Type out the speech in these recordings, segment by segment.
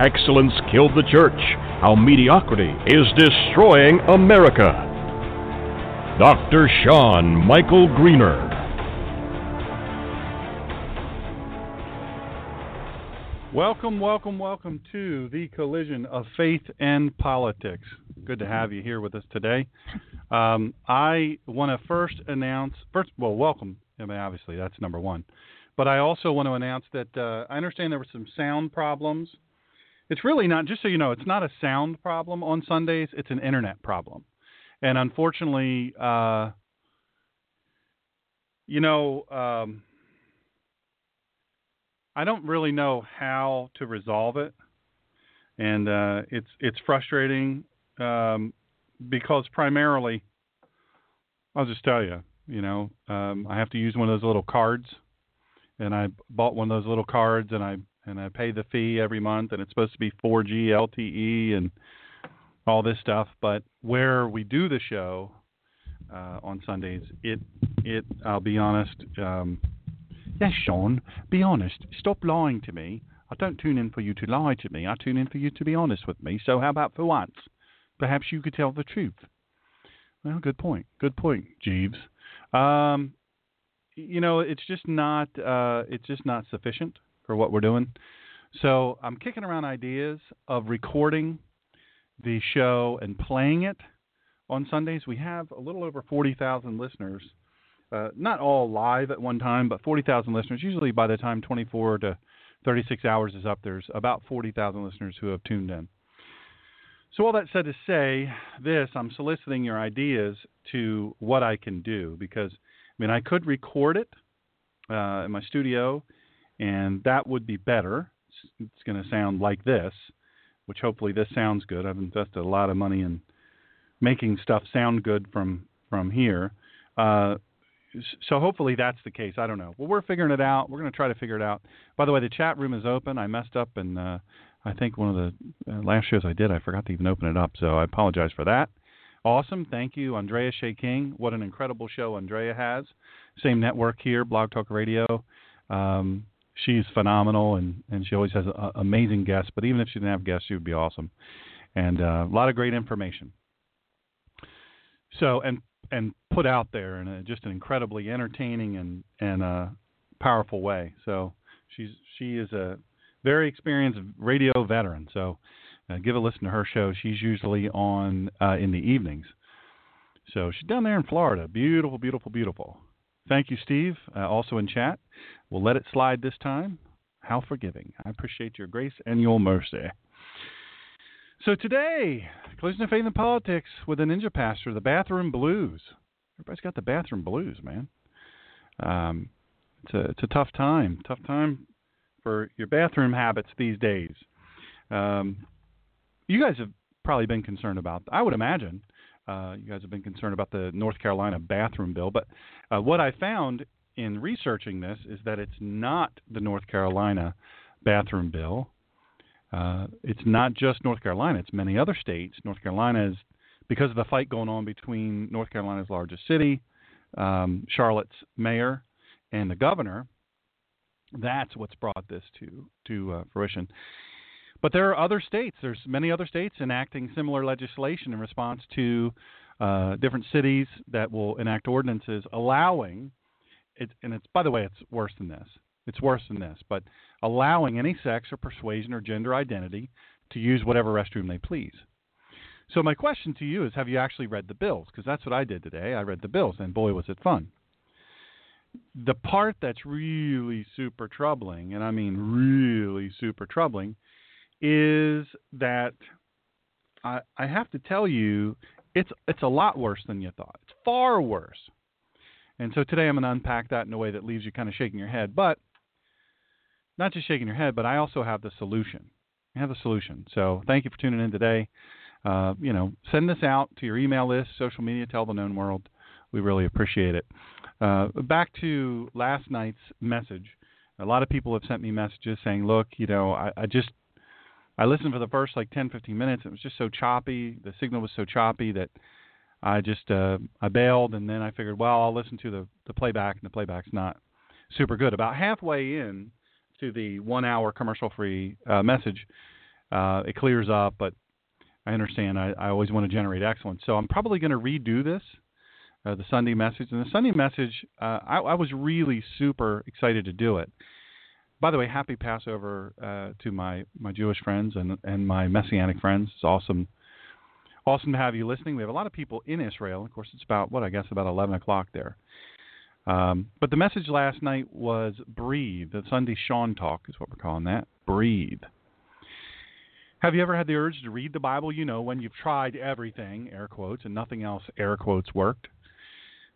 Excellence Killed the Church How Mediocrity is Destroying America. Dr. Shawn Michael Greener. Welcome, welcome, welcome to the collision of faith and politics. Good to have you here with us today. Um, I want to first announce, first, well, welcome. I mean, obviously, that's number one. But I also want to announce that uh, I understand there were some sound problems. It's really not, just so you know, it's not a sound problem on Sundays, it's an internet problem. And unfortunately, uh, you know, um, I don't really know how to resolve it, and uh, it's it's frustrating um, because primarily, I'll just tell you, you know, um, I have to use one of those little cards, and I bought one of those little cards, and I and I pay the fee every month, and it's supposed to be 4G LTE and all this stuff. But where we do the show uh, on Sundays, it it I'll be honest. Um, Yes, Shawn, be honest. Stop lying to me. I don't tune in for you to lie to me. I tune in for you to be honest with me. So how about for once? Perhaps you could tell the truth. Well, good point. Good point, Jeeves. Um, you know, it's just not uh, it's just not sufficient for what we're doing. So I'm kicking around ideas of recording the show and playing it on Sundays. We have a little over 40,000 listeners uh, not all live at one time, but 40,000 listeners. Usually, by the time 24 to 36 hours is up, there's about 40,000 listeners who have tuned in. So, all that said to say, this I'm soliciting your ideas to what I can do because, I mean, I could record it uh, in my studio, and that would be better. It's, going to sound like this, which hopefully this sounds good. I've invested a lot of money in making stuff sound good from from here. Uh, so hopefully that's the case. I don't know. Well, we're figuring it out. We're going to try to figure it out. By the way, the chat room is open. I messed up, and uh, I think one of the uh, last shows I did, I forgot to even open it up. So I apologize for that. Awesome. Thank you, Andrea Shea King. What an incredible show Andrea has. Same network here, Blog Talk Radio. Um, she's phenomenal, and, and she always has a, a amazing guests. But even if she didn't have guests, she would be awesome. And uh, a lot of great information. So, and and put out there in a, just an incredibly entertaining and and uh, powerful way. So she's she is a very experienced radio veteran. So uh, give a listen to her show. She's usually on uh, in the evenings. So she's down there in Florida. Beautiful, beautiful, beautiful. Thank you, Steve. Uh, also in chat. We'll let it slide this time. How forgiving. I appreciate your grace and your mercy. So today, Collision of Faith and Politics with a Ninja Pastor, the bathroom blues. Everybody's got the bathroom blues, man. Um, it's a it's a tough time, tough time for your bathroom habits these days. Um, you guys have probably been concerned about. I would imagine uh, you guys have been concerned about the North Carolina bathroom bill. But uh, what I found in researching this is that it's not the North Carolina bathroom bill. Uh, it's not just North Carolina; it's many other states. North Carolina is because of the fight going on between North Carolina's largest city, um, Charlotte's mayor, and the governor. That's what's brought this to to uh, fruition. But there are other states. There's many other states enacting similar legislation in response to uh, different cities that will enact ordinances allowing it. And it's by the way, it's worse than this. It's worse than this, but allowing any sex or persuasion or gender identity to use whatever restroom they please. So my question to you is: Have you actually read the bills? Because that's what I did today. I read the bills, and boy, was it fun. The part that's really super troubling, and I mean really super troubling, is that I, I have to tell you, it's it's a lot worse than you thought. It's far worse. And so today I'm going to unpack that in a way that leaves you kind of shaking your head, but not just shaking your head, but I also have the solution. I have the solution. So thank you for tuning in today. Uh, you know, send this out to your email list, social media, tell the known world. We really appreciate it. Uh, back to last night's message. A lot of people have sent me messages saying, "Look, you know, I, I just I listened for the first like 10, 15 minutes. It was just so choppy. The signal was so choppy that I just uh, I bailed, and then I figured, well, I'll listen to the the playback, and the playback's not super good. About halfway in to the one hour commercial free uh, message, uh, it clears up, but I understand. I, I always want to generate excellence, so I'm probably going to redo this. Uh, the Sunday message and the Sunday message, uh, I, I was really super excited to do it by the way, happy Passover uh, to my, my Jewish friends and and my Messianic friends. It's awesome, awesome to have you listening. We have a lot of people in Israel. Of course, it's about what I guess about 11 o'clock there. Um, but the message last night was breathe. The Sunday Shawn talk is what we're calling that. Breathe. Have you ever had the urge to read the Bible? You know, when you've tried everything, air quotes, and nothing else, air quotes, worked.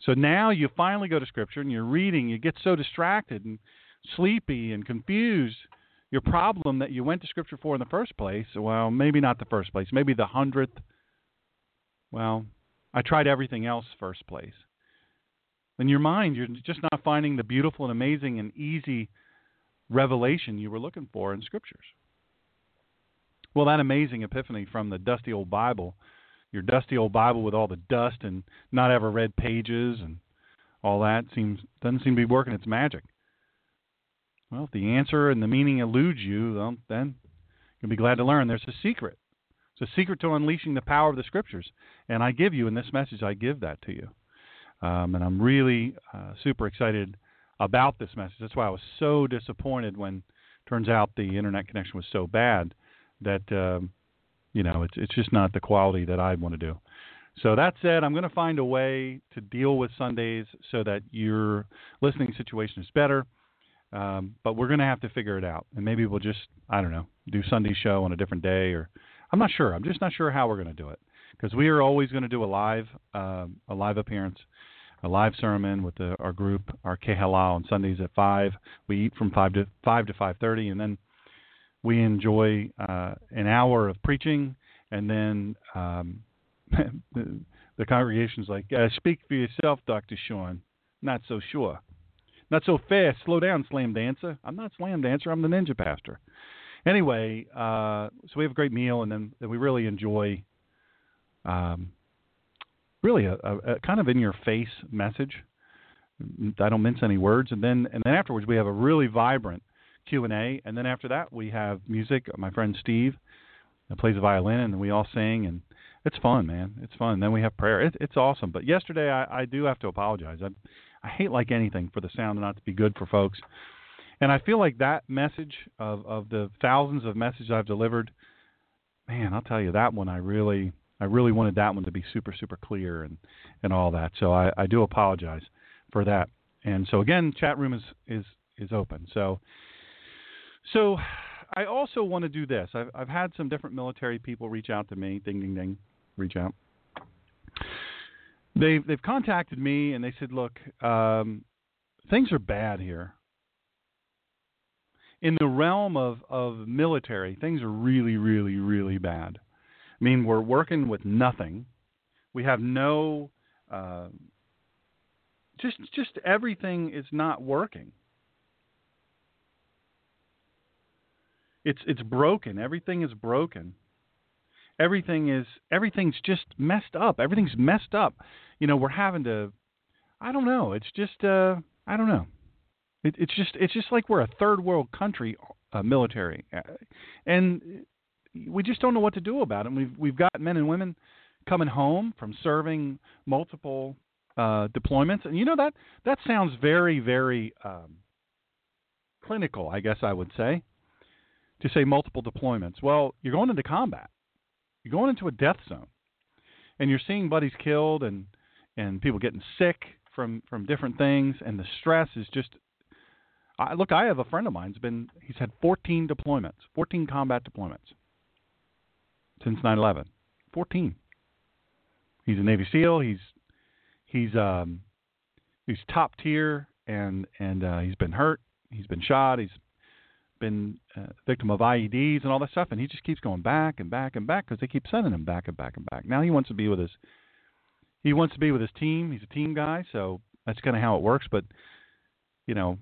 So now you finally go to Scripture and you're reading. You get so distracted and sleepy and confused, your problem that you went to Scripture for in the first place, well, maybe not the first place, maybe the hundredth, well, I tried everything else first place. In your mind, you're just not finding the beautiful and amazing and easy revelation you were looking for in Scriptures. Well, that amazing epiphany from the dusty old Bible, your dusty old Bible with all the dust and not ever read pages and all that seems doesn't seem to be working its magic. Well, if the answer and the meaning eludes you, well, then you'll be glad to learn there's a secret. It's a secret to unleashing the power of the Scriptures. And I give you, in this message, I give that to you. Um, and I'm really uh, super excited about this message. That's why I was so disappointed when turns out the internet connection was so bad that um, you know it's it's just not the quality that I want to do. So that said, I'm going to find a way to deal with Sundays so that your listening situation is better. Um, but we're going to have to figure it out, and maybe we'll just I don't know do Sunday show on a different day, or I'm not sure. I'm just not sure how we're going to do it because we are always going to do a live uh, a live appearance, a live sermon with the, our group, our Kehala on Sundays at five. We eat from five to five to five thirty, and then we enjoy uh, an hour of preaching, and then um, the, the congregation's like, uh, "Speak for yourself, Doctor Shawn." Not so sure. Not so fast. Slow down, Slam Dancer. I'm not Slam Dancer. I'm the Ninja Pastor. Anyway, uh, so we have a great meal, and then we really enjoy, um, really a, a, a kind of in your face message. I don't mince any words, and then and then afterwards we have a really vibrant Q and A, and then after that we have music. My friend Steve plays the violin, and we all sing, and it's fun, man. It's fun. Then we have prayer. It, it's awesome. But yesterday I, I do have to apologize. I I hate like anything for the sound not to be good for folks. And I feel like that message of of the thousands of messages I've delivered, man, I'll tell you that one I really I really wanted that one to be super super clear and and all that. So I, I do apologize for that. And so again, chat room is is is open. So so I also want to do this. I've I've had some different military people reach out to me, ding ding ding, reach out they've they've contacted me and they said, look, um, things are bad here. In the realm of, of military, things are really, really, really bad. I mean, we're working with nothing. We have no, uh, just just everything is not working. It's it's broken. Everything is broken everything is everything's just messed up. Everything's messed up. You know, we're having to. I don't know. It's just. Uh, I don't know. It, it's just. It's just like we're a third world country, uh, military, uh, and we just don't know what to do about it. we've we've got men and women coming home from serving multiple uh, deployments, and you know that that sounds very very um, clinical. I guess I would say to say multiple deployments. Well, you're going into combat. You're going into a death zone. and you're seeing buddies killed and and people getting sick from from different things, and the stress is just. I, look, I have a friend of mine's been he's had 14 deployments, 14 combat deployments since 9/11. 14. He's a Navy SEAL. He's he's um he's top tier, and and uh, he's been hurt. He's been shot. He's been a victim of IEDs and all that stuff, and he just keeps going back and back and back because they keep sending him back and back and back. Now he wants to be with his he wants to be with his team. He's a team guy, so that's kind of how it works. But you know,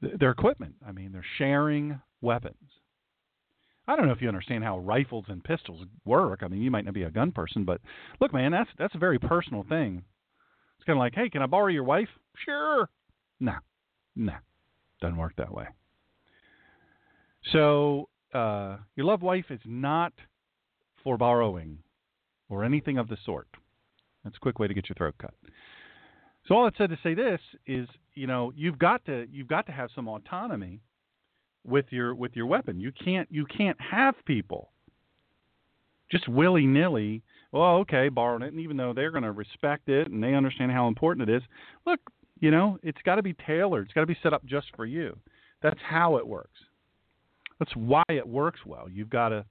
their equipment. I mean, they're sharing weapons. I don't know if you understand how rifles and pistols work. I mean, you might not be a gun person, but look, man, that's that's a very personal thing. It's kind of like, hey, can I borrow your wife? Sure. No, no, doesn't work that way. So uh, your love wife is not for borrowing or anything of the sort. That's a quick way to get your throat cut. So all it said to say this is, you know, you've got to you've got to have some autonomy with your with your weapon. You can't you can't have people just willy nilly. Well, okay, borrowing it, and even though they're going to respect it and they understand how important it is, look, you know, it's got to be tailored. It's got to be set up just for you. That's how it works. That's why it works well. You've got to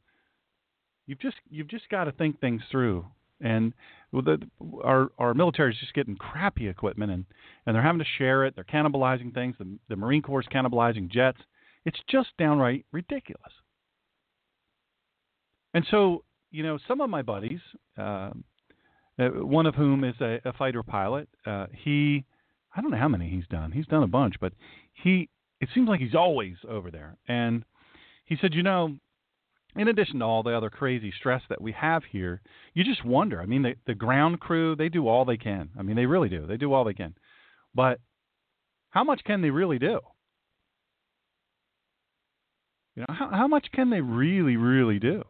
you've just you've just got to think things through. And the, our our military is just getting crappy equipment, and and they're having to share it. They're cannibalizing things. The, the Marine Corps is cannibalizing jets. It's just downright ridiculous. And so, you know, some of my buddies, uh, uh, one of whom is a, a fighter pilot, uh, he, I don't know how many he's done. He's done a bunch, but he, it seems like he's always over there. And he said, you know, in addition to all the other crazy stress that we have here, you just wonder. I mean, the, the ground crew, they do all they can. I mean, they really do. They do all they can. But how much can they really do? You know, how, how much can they really, really do?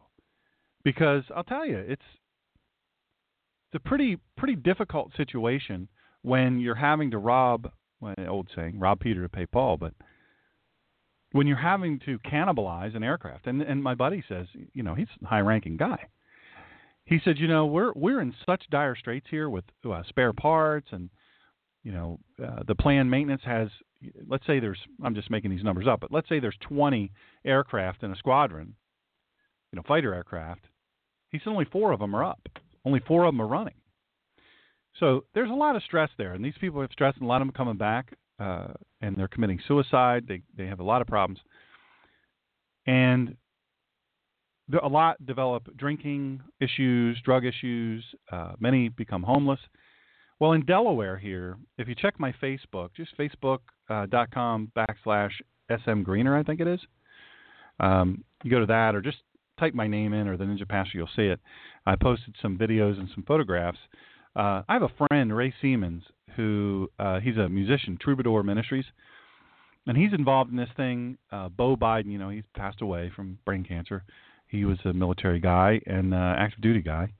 Because I'll tell you, it's it's a pretty pretty difficult situation when you're having to rob. Well, old saying, rob Peter to pay Paul, but when you're having to cannibalize an aircraft, and and my buddy says, you know, he's a high-ranking guy. He said, you know, we're we're in such dire straits here with uh, spare parts, and you know, uh, the planned maintenance has let's say there's I'm just making these numbers up, but let's say there's 20 aircraft in a squadron, you know, fighter aircraft. He said only four of them are up. Only four of them are running. So there's a lot of stress there, and these people have stress, and a lot of them coming back, uh, and they're committing suicide. They they have a lot of problems, and a lot develop drinking issues, drug issues. Uh, many become homeless. Well, in Delaware here, if you check my Facebook, just facebook.com uh, backslash SM Greener, I think it is. Um, you go to that or just type my name in or the Ninja Pastor, you'll see it. I posted some videos and some photographs. Uh, I have a friend, Ray Siemens, who uh, he's a musician, Troubadour Ministries, and he's involved in this thing. Uh, Beau Biden, you know, he's passed away from brain cancer. He was a military guy and uh, active duty guy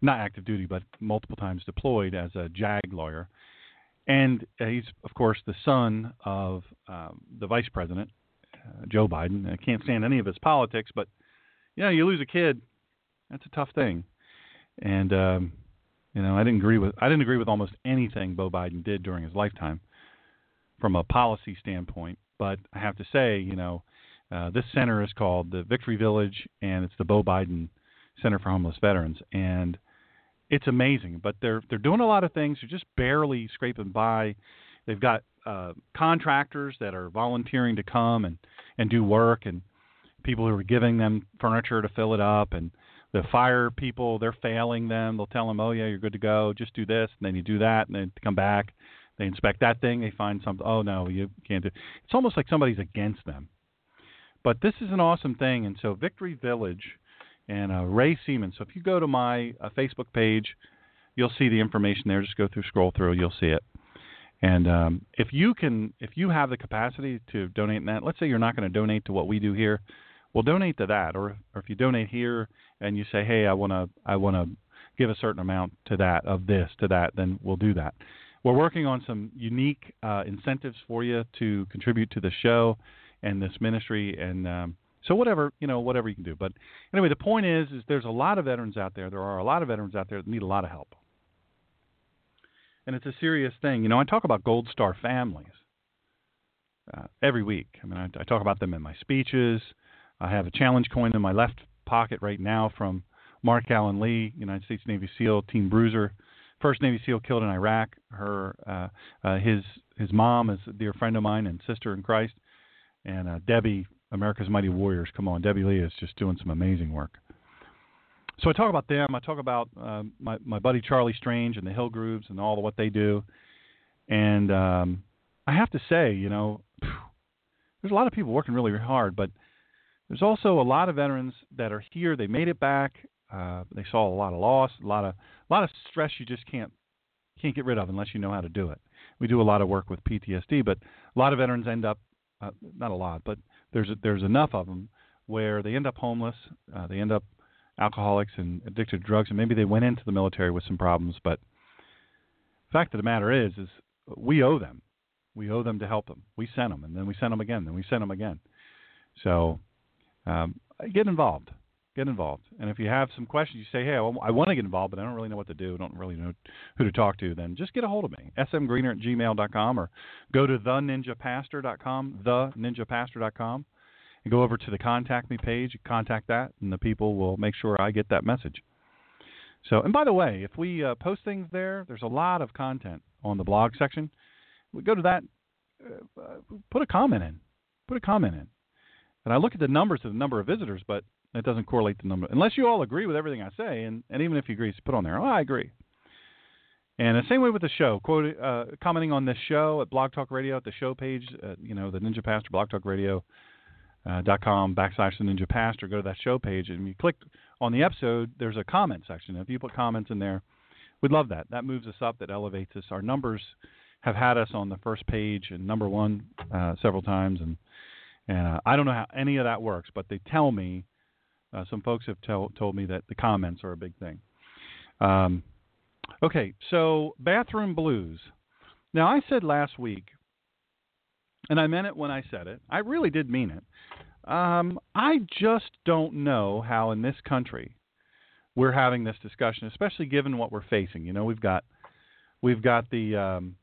not active duty, but multiple times deployed as a JAG lawyer. And uh, he's, of course, the son of um, the vice president, uh, Joe Biden. I can't stand any of his politics, but you know, you lose a kid, that's a tough thing. And um, you know, I didn't agree with I didn't agree with almost anything Beau Biden did during his lifetime, from a policy standpoint. But I have to say, you know, uh, this center is called the Victory Village, and it's the Beau Biden Center for Homeless Veterans. And it's amazing. But they're they're doing a lot of things. They're just barely scraping by. They've got uh, contractors that are volunteering to come and and do work, and people who are giving them furniture to fill it up, and the fire people they're failing them. They'll tell them, "Oh yeah, you're good to go. Just do this," and then you do that, and then come back. They inspect that thing. They find something. Oh no, you can't do. It. It's almost like somebody's against them. But this is an awesome thing, and so Victory Village and uh, Ray Siemens. So if you go to my uh, Facebook page, you'll see the information there. Just go through, scroll through, you'll see it. And um, if you can, if you have the capacity to donate in that, let's say you're not going to donate to what we do here, well, donate to that. Or, or if you donate here and you say, hey, I want to, I want to give a certain amount to that, of this to that, then we'll do that. We're working on some unique uh, incentives for you to contribute to the show and this ministry, and um, So whatever you know, whatever you can do. But anyway, the point is, is there's a lot of veterans out there. There are a lot of veterans out there that need a lot of help, and it's a serious thing. You know, I talk about Gold Star families uh, every week. I mean, I, I talk about them in my speeches. I have a challenge coin in my left pocket right now from Marc Alan Lee, United States Navy SEAL, Team Bruiser, first Navy SEAL killed in Iraq. Her, uh, uh, his his mom is a dear friend of mine and sister in Christ, and uh, Debbie, America's Mighty Warriors. Come on, Debbie Lee is just doing some amazing work. So I talk about them. I talk about uh, my my buddy Charlie Strange and the Hillgrooves and all of what they do. And um, I have to say, you know, there's a lot of people working really hard, but there's also a lot of veterans that are here. They made it back. Uh, they saw a lot of loss, a lot of a lot of stress you just can't can't get rid of unless you know how to do it. We do a lot of work with PTSD, but a lot of veterans end up uh, not a lot, but there's there's enough of them where they end up homeless, uh, they end up alcoholics and addicted to drugs, and maybe they went into the military with some problems. But the fact of the matter is, is we owe them. We owe them to help them. We sent them, and then we sent them again, then we sent them again. So um, get involved get involved. And if you have some questions, you say, hey, I want to get involved, but I don't really know what to do, I don't really know who to talk to, then just get a hold of me, smgreener at gmail.com, or go to theninjapastor.com, theninjapastor.com, and go over to the contact me page, contact that, and the people will make sure I get that message. So, and by the way, if we uh, post things there, there's a lot of content on the blog section. We go to that, uh, uh put a comment in, put a comment in. And I look at the numbers of the number of visitors, but that doesn't correlate the number. Unless you all agree with everything I say, and, and even if you agree, put on there, oh, I agree. And the same way with the show, quote, uh, commenting on this show at Blog Talk Radio at the show page, uh, you know, the Ninja Pastor, Blog Talk Radio. Uh, dot com backslash the Ninja Pastor. Go to that show page, and you click on the episode. There's a comment section. If you put comments in there, we'd love that. That moves us up. That elevates us. Our numbers have had us on the first page and number one uh, several times, and and uh, I don't know how any of that works, but they tell me uh, some folks have tell, told me that the comments are a big thing. Um, okay, so bathroom blues. Now, I said last week, and I meant it when I said it, I really did mean it. Um, I just don't know how in this country we're having this discussion, especially given what we're facing. You know, we've got we've got the um,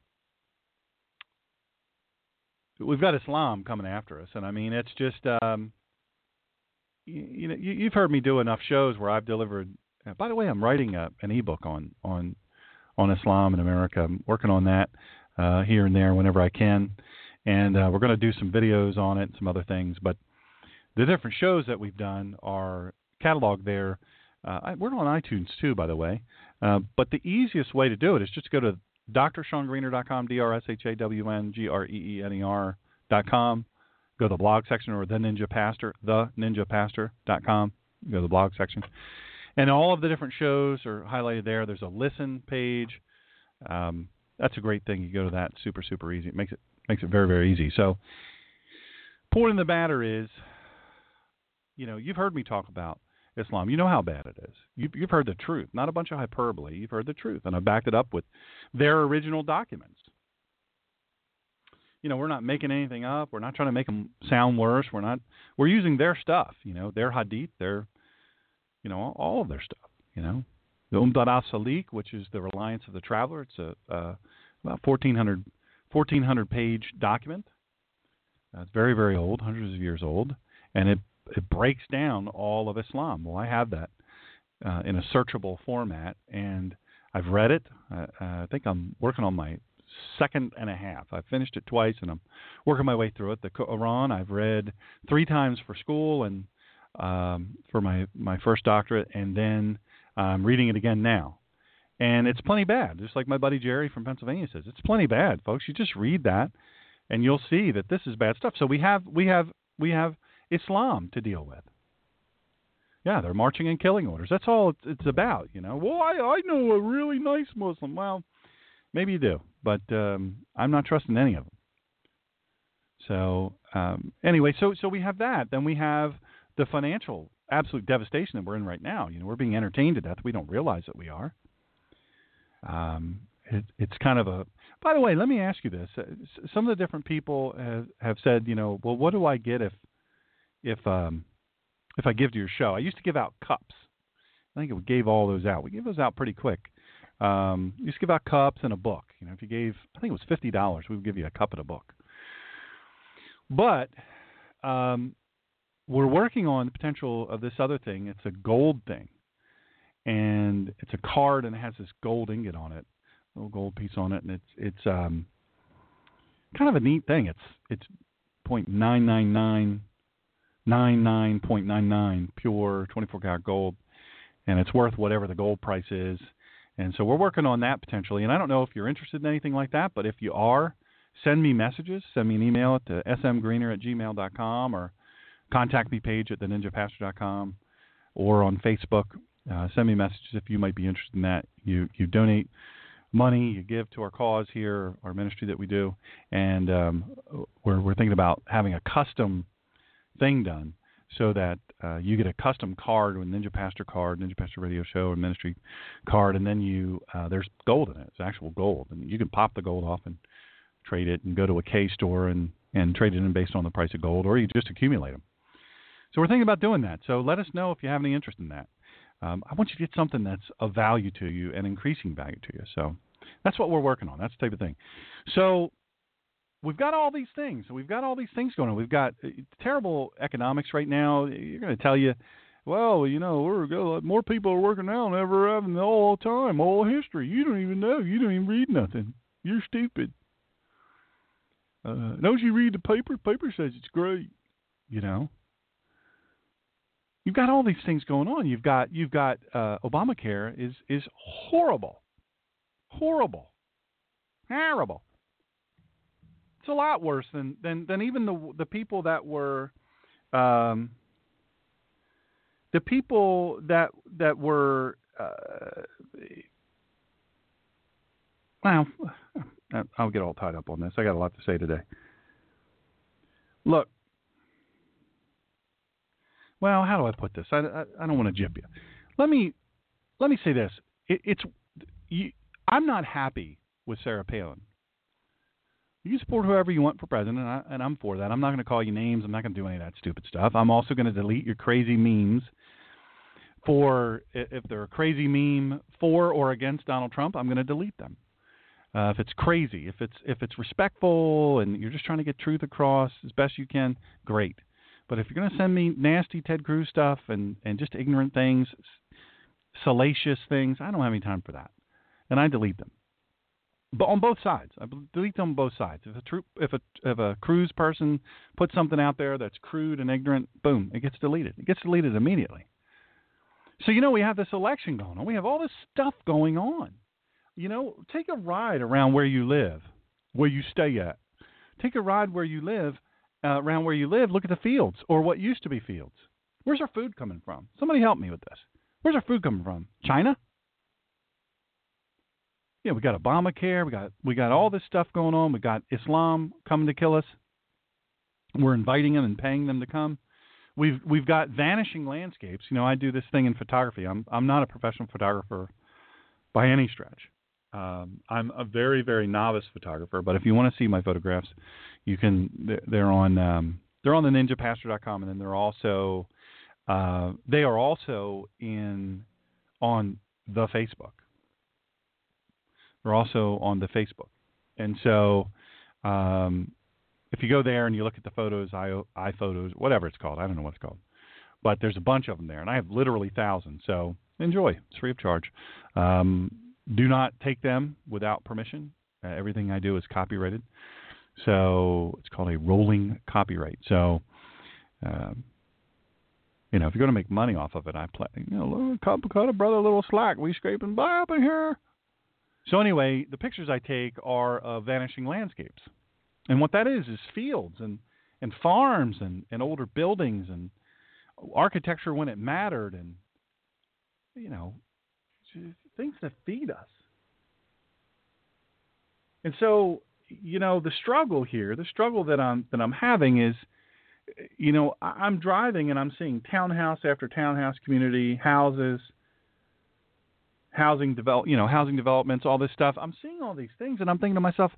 we've got Islam coming after us, and I mean it's just um, you, you know, you, you've heard me do enough shows where I've delivered. Uh, by the way, I'm writing a, an ebook on on on Islam in America. I'm working on that uh, here and there whenever I can, and uh, we're going to do some videos on it and some other things. But the different shows that we've done are cataloged there. Uh, we're on iTunes too, by the way. Uh, but the easiest way to do it is just go to drshawngreener.com, d-r-s-h-a-w-n-g-r-e-e-n-e-r.com, go to the blog section or the Ninja Pastor, the ninjapastor.com. Go to the blog section. And all of the different shows are highlighted there. There's a listen page. Um, that's a great thing. You go to that, super, super easy. It makes it makes it very, very easy. So, point in the matter is, you know, you've heard me talk about Islam. You know how bad it is. You've, you've heard the truth, not a bunch of hyperbole. You've heard the truth, and I backed it up with their original documents you know, we're not making anything up. We're not trying to make them sound worse. We're not. We're using their stuff. You know, their hadith, their, you know, all of their stuff. You know, the Umdat al Salik, which is the Reliance of the Traveler. It's a about 1400, 1400 page document. Uh, it's very very old, hundreds of years old, and it it breaks down all of Islam. Well, I have that uh, in a searchable format, and I've read it. Uh, I think I'm working on my second and a half. I've finished it twice, and I'm working my way through it. The Quran I've read three times for school and um, for my my first doctorate, and then I'm reading it again now. And it's plenty bad, just like my buddy Jerry from Pennsylvania says. It's plenty bad, folks. You just read that, and you'll see that this is bad stuff. So we have we have we have Islam to deal with. Yeah, they're marching and killing orders. That's all it's about, you know. Well, I I know a really nice Muslim. Well, maybe you do but um, I'm not trusting any of them. So um, anyway, so so we have that. Then we have the financial absolute devastation that we're in right now. You know, we're being entertained to death. We don't realize that we are. Um, it, it's kind of a. By the way, let me ask you this: uh, some of the different people have, have said, you know, well, what do I get if if um, if I give to your show. I used to give out cups. I think we gave all those out. We gave those out pretty quick. Um, we used to give out cups and a book. You know, if you gave, I think it was fifty dollars, we would give you a cup and a book. But um, we're working on the potential of this other thing. It's a gold thing, and it's a card, and it has this gold ingot on it, A little gold piece on it, and it's it's um, kind of a neat thing. It's it's point nine nine nine nine nine point nine nine pure twenty four karat gold, and it's worth whatever the gold price is. And so we're working on that potentially. And I don't know if you're interested in anything like that, but if you are, send me messages. Send me an email at the smgreener at gmail.com or contact me page at theninjapastor.com or on Facebook. Uh, send me messages if you might be interested in that. You you donate money, you give to our cause here, our ministry that we do, and um, we're we're thinking about having a custom thing done so that uh, you get a custom card with Ninja Pastor card, Ninja Pastor Radio Show or Ministry card, and then you uh, there's gold in it. It's actual gold, and you can pop the gold off and trade it, and go to a K store and and trade it in based on the price of gold, or you just accumulate them. So we're thinking about doing that. So let us know if you have any interest in that. Um, I want you to get something that's of value to you and increasing value to you. So that's what we're working on. That's the type of thing. So we've got all these things. We've got all these things going on. We've got uh, terrible economics right now. You're going to tell you, well, you know, we're more people are working now than ever have in the all time, all history. You don't even know. You don't even read nothing. You're stupid. Uh, don't you read the paper? Paper says it's great. You know you've got all these things going on. You've got you've got uh, Obamacare is is horrible, horrible, terrible. It's a lot worse than than than even the the people that were. Um, the people that that were uh, well, I'll get all tied up on this. I got a lot to say today. Look, well, how do I put this? I, I, I don't want to jip you. Let me let me say this. It, it's you, I'm not happy with Sarah Palin. You support whoever you want for president, and, I, and I'm for that. I'm not going to call you names. I'm not going to do any of that stupid stuff. I'm also going to delete your crazy memes for if they're a crazy meme for or against Donald Trump. I'm going to delete them. Uh, if it's crazy, if it's if it's respectful, and you're just trying to get truth across as best you can, great. But if you're going to send me nasty Ted Cruz stuff and, and just ignorant things, salacious things, I don't have any time for that. And I delete them. But on both sides, I them on both sides. If a troop, if a if a Cruz person puts something out there that's crude and ignorant, boom, it gets deleted. It gets deleted immediately. So you know we have this election going on. We have all this stuff going on. You know, take a ride around where you live, where you stay at. Take a ride where you live uh, around where you live, look at the fields or what used to be fields. Where's our food coming from? Somebody help me with this. Where's our food coming from? China? Yeah, we got Obamacare. We got we got all this stuff going on. We got Islam coming to kill us. We're inviting them and paying them to come. We've we've got vanishing landscapes. You know, I do this thing in photography. I'm I'm not a professional photographer by any stretch. Um, I'm a very very novice photographer, but if you want to see my photographs, you can. They're on um, they're on the ninjapastor.com, and then they're also uh, they are also in on the Facebook. They're also on the Facebook, and so um, if you go there and you look at the photos, i iPhotos, whatever it's called, I don't know what it's called, but there's a bunch of them there, and I have literally thousands. So enjoy; it's free of charge. Um, do not take them without permission. Uh, everything I do is copyrighted. So it's called a rolling copyright. So, um, you know, if you're going to make money off of it, I play, you know, cut a brother a little slack. We scraping by up in here. So anyway, the pictures I take are of vanishing landscapes, and what that is is fields and and farms and and older buildings and architecture when it mattered and you know things that feed us. And so you know the struggle here, the struggle that I'm that I'm having is, you know, I'm driving and I'm seeing townhouse after townhouse community houses, housing develop, you know, housing developments, all this stuff. I'm seeing all these things and I'm thinking to myself,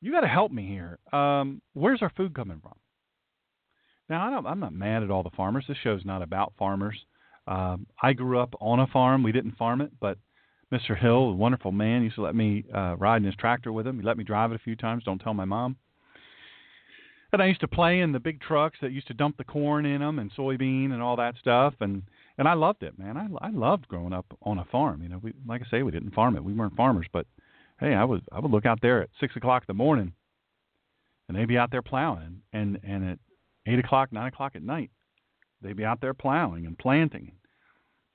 you got to help me here. Um, where's our food coming from? Now, I don't, I'm not mad at all the farmers. This show's not about farmers. Um, I grew up on a farm. We didn't farm it, but Mr. Hill, a wonderful man, used to let me uh, ride in his tractor with him. He let me drive it a few times. Don't tell my mom. And I used to play in the big trucks that used to dump the corn in them and soybean and all that stuff. And and I loved it, man. I I loved growing up on a farm. You know, we like I say, we didn't farm it. We weren't farmers, but hey, I was I would look out there at six o'clock in the morning, and they'd be out there plowing, and and at eight o'clock, nine o'clock at night, they'd be out there plowing and planting,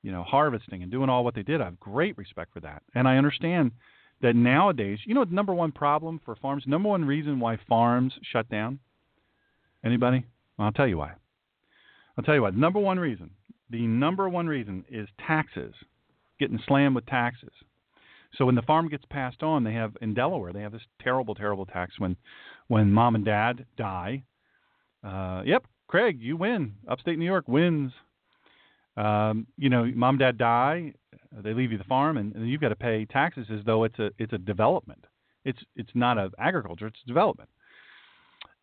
you know, harvesting and doing all what they did. I have great respect for that, and I understand that nowadays, you know, the number one problem for farms, number one reason why farms shut down. Anybody? Well, I'll tell you why. I'll tell you why. Number one reason. The number one reason is taxes, getting slammed with taxes. So when the farm gets passed on, they have in Delaware they have this terrible, terrible tax when when mom and dad die. Uh, yep, Craig, you win. Upstate New York wins. Um, you know, mom and dad die, they leave you the farm, and, and you've got to pay taxes as though it's a it's a development. It's it's not a agriculture; it's development.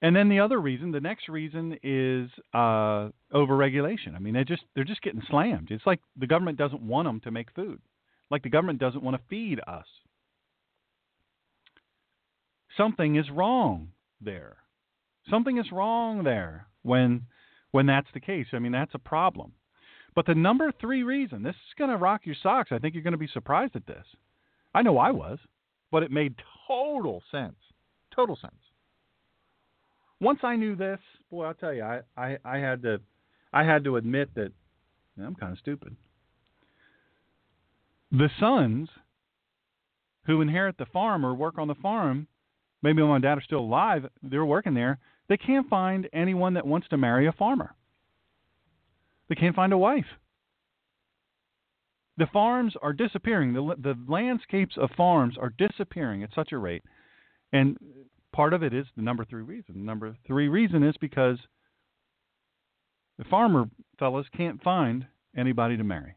And then the other reason, the next reason is uh, overregulation. I mean, they just they're just getting slammed. It's like the government doesn't want them to make food like the government doesn't want to feed us. Something is wrong there. Something is wrong there when when that's the case. I mean, that's a problem. But the number 3 reason, this is going to rock your socks. I think you're going to be surprised at this. I know I was, but it made total sense. Total sense. Once I knew this, boy, I'll tell you, I, I, I had to I had to admit that I'm kind of stupid. The sons who inherit the farm or work on the farm, maybe my dad are still alive, they're working there, they can't find anyone that wants to marry a farmer. They can't find a wife. The farms are disappearing. The, the landscapes of farms are disappearing at such a rate. And part of it is the number three reason. The number three reason is because the farmer fellas can't find anybody to marry.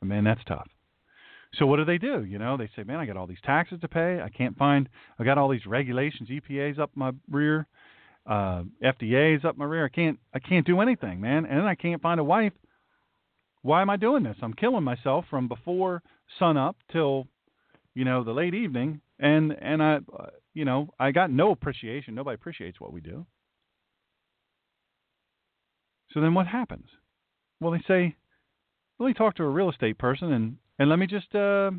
I mean, that's tough. So what do they do? You know, they say, "Man, I got all these taxes to pay. I can't find. I got all these regulations. EPA's up my rear. Uh, FDA's up my rear. I can't. I can't do anything, man. And I can't find a wife. Why am I doing this? I'm killing myself from before sun up till, you know, the late evening. And and I, you know, I got no appreciation. Nobody appreciates what we do. So then what happens? Well, they say, let me talk to a real estate person and and let me just uh,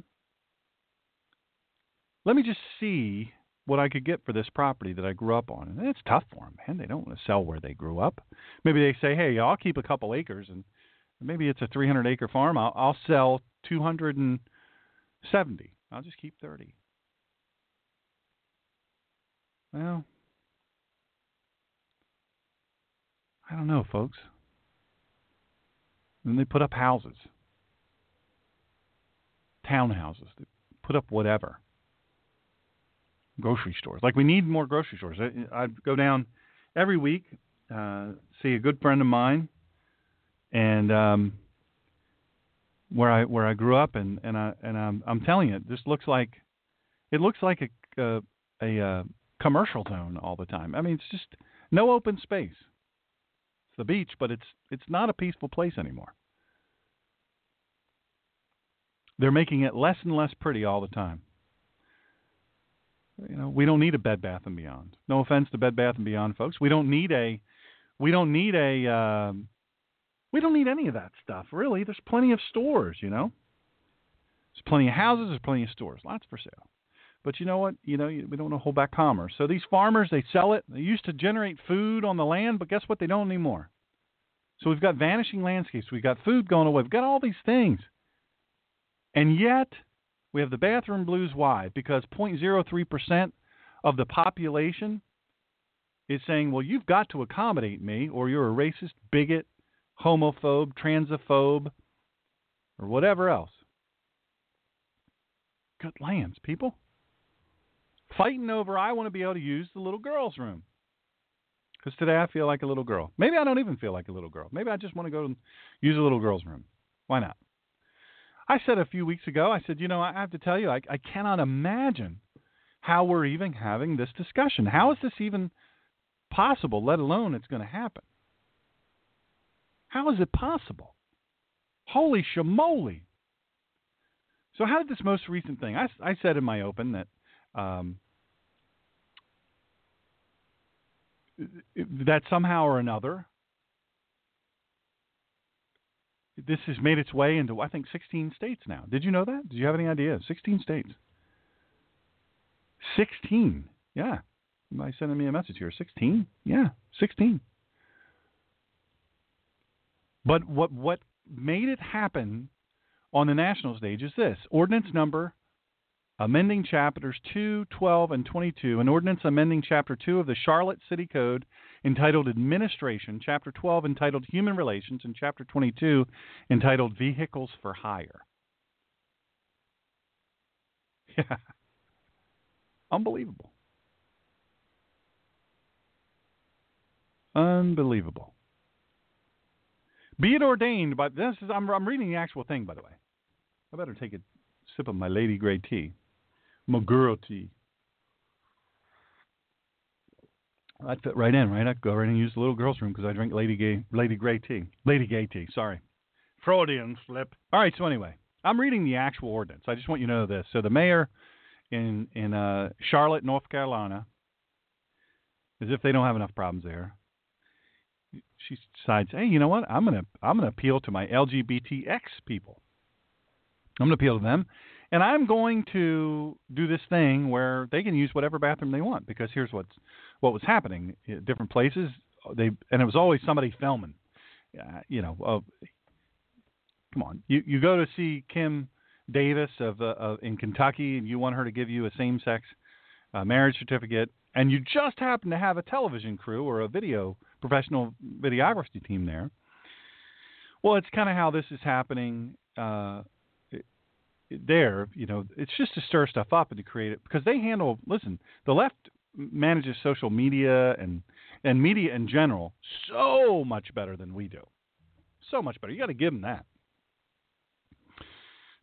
let me just see what I could get for this property that I grew up on. And it's tough for them, man. They don't want to sell where they grew up. Maybe they say, "Hey, I'll keep a couple acres, and maybe it's a 300 acre farm. I'll, I'll sell 270. I'll just keep 30." Well, I don't know, folks. Then they put up houses townhouses, they put up whatever. Grocery stores. Like we need more grocery stores. I, I go down every week, uh, see a good friend of mine, and um, where I where I grew up, and and I and I'm I'm telling you, this looks like it looks like a a, a, a commercial zone all the time. I mean, it's just no open space. It's the beach, but it's it's not a peaceful place anymore. They're making it less and less pretty all the time. You know, we don't need a Bed Bath and Beyond. No offense to Bed Bath and Beyond folks. We don't need a we don't need a um, we don't need any of that stuff really. There's plenty of stores, you know. There's plenty of houses, there's plenty of stores, lots for sale. But you know what? You know, we don't want to hold back commerce. So these farmers, they sell it. They used to generate food on the land, but guess what? They don't anymore. So we've got vanishing landscapes. We've got food going away. We've got all these things. And yet, we have the bathroom blues. Why? Because 0.03% of the population is saying, well, you've got to accommodate me, or you're a racist, bigot, homophobe, transphobe, or whatever else. Good lands, people. Fighting over, I want to be able to use the little girl's room. Because today I feel like a little girl. Maybe I don't even feel like a little girl. Maybe I just want to go and use a little girl's room. Why not? I said a few weeks ago, I said, you know, I have to tell you, I, I cannot imagine how we're even having this discussion. How is this even possible, let alone it's going to happen? How is it possible? Holy shamoly. So, how did this most recent thing? I, I said in my open that um, that somehow or another this has made its way into I think 16 states now. Did you know that? Did you have any idea? 16 states. 16. Yeah. Am sending me a message here? 16? Yeah, 16. But what what made it happen on the national stage is this ordinance number amending chapters 2, 12, and 22, an ordinance amending chapter 2 of the Charlotte City Code entitled Administration, chapter 12 entitled Human Relations, and chapter 22 entitled Vehicles for Hire. Yeah. Unbelievable. Unbelievable. Be it ordained by this is I'm I'm reading the actual thing by the way. I better take a sip of my Lady Grey tea. Tea. I'd fit right in, right? I'd go right and use the little girl's room because I drink Lady Gay, Lady Grey tea. Lady Gay tea, sorry. Freudian slip. All right, so anyway, I'm reading the actual ordinance. I just want you to know this. So the mayor in in uh, Charlotte, North Carolina, as if they don't have enough problems there, she decides, hey, you know what? I'm gonna I'm gonna appeal to my LGBTX people. I'm gonna appeal to them, and I'm going to do this thing where they can use whatever bathroom they want because here's what's what was happening at different places. They and it was always somebody filming. Uh, you know, uh, come on, you you go to see Kim Davis of, uh, in Kentucky and you want her to give you a same-sex uh, marriage certificate, and you just happen to have a television crew or a video professional videography team there. Well, it's kind of how this is happening uh, there. You know, it's just to stir stuff up and to create it because they handle. Listen, the left manages social media and and media in general so much better than we do. So much better. You got to give them that.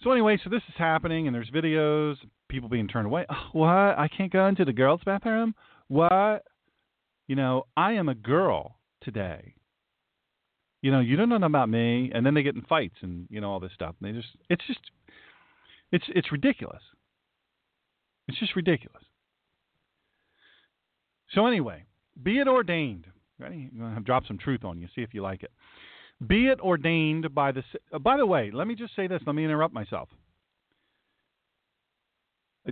So anyway, so this is happening, and there's videos, people being turned away. Oh, what? I can't go into the girls' bathroom. What? You know, I am a girl today. You know, you don't know about me, and then they get in fights and you know all this stuff. And they just, it's just, it's it's ridiculous. It's just ridiculous. So anyway, be it ordained. Ready? I'm going to drop some truth on you. See if you like it. Be it ordained by the. Uh, by the way, let me just say this. Let me interrupt myself.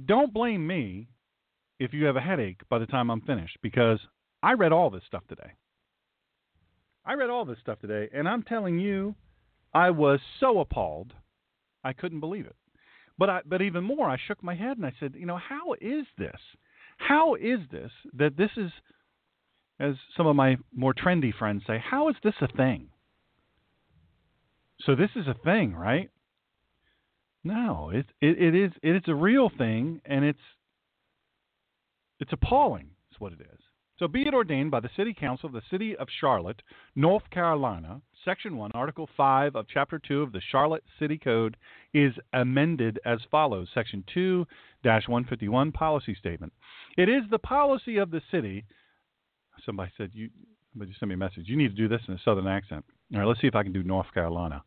Don't blame me if you have a headache by the time I'm finished because I read all this stuff today. I read all this stuff today, and I'm telling you, I was so appalled, I couldn't believe it. But I, but even more, I shook my head and I said, you know, how is this? How is this that this is, as some of my more trendy friends say, how is this a thing? So this is a thing, right? No, it it, it is it is a real thing, and it's it's appalling. Is what it is. So be it ordained by the City Council of the City of Charlotte, North Carolina, Section 1, Article 5 of Chapter 2 of the Charlotte City Code is amended as follows Section 2 151 Policy Statement. It is the policy of the city. Somebody said, you, somebody sent me a message. You need to do this in a southern accent. All right, let's see if I can do North Carolina.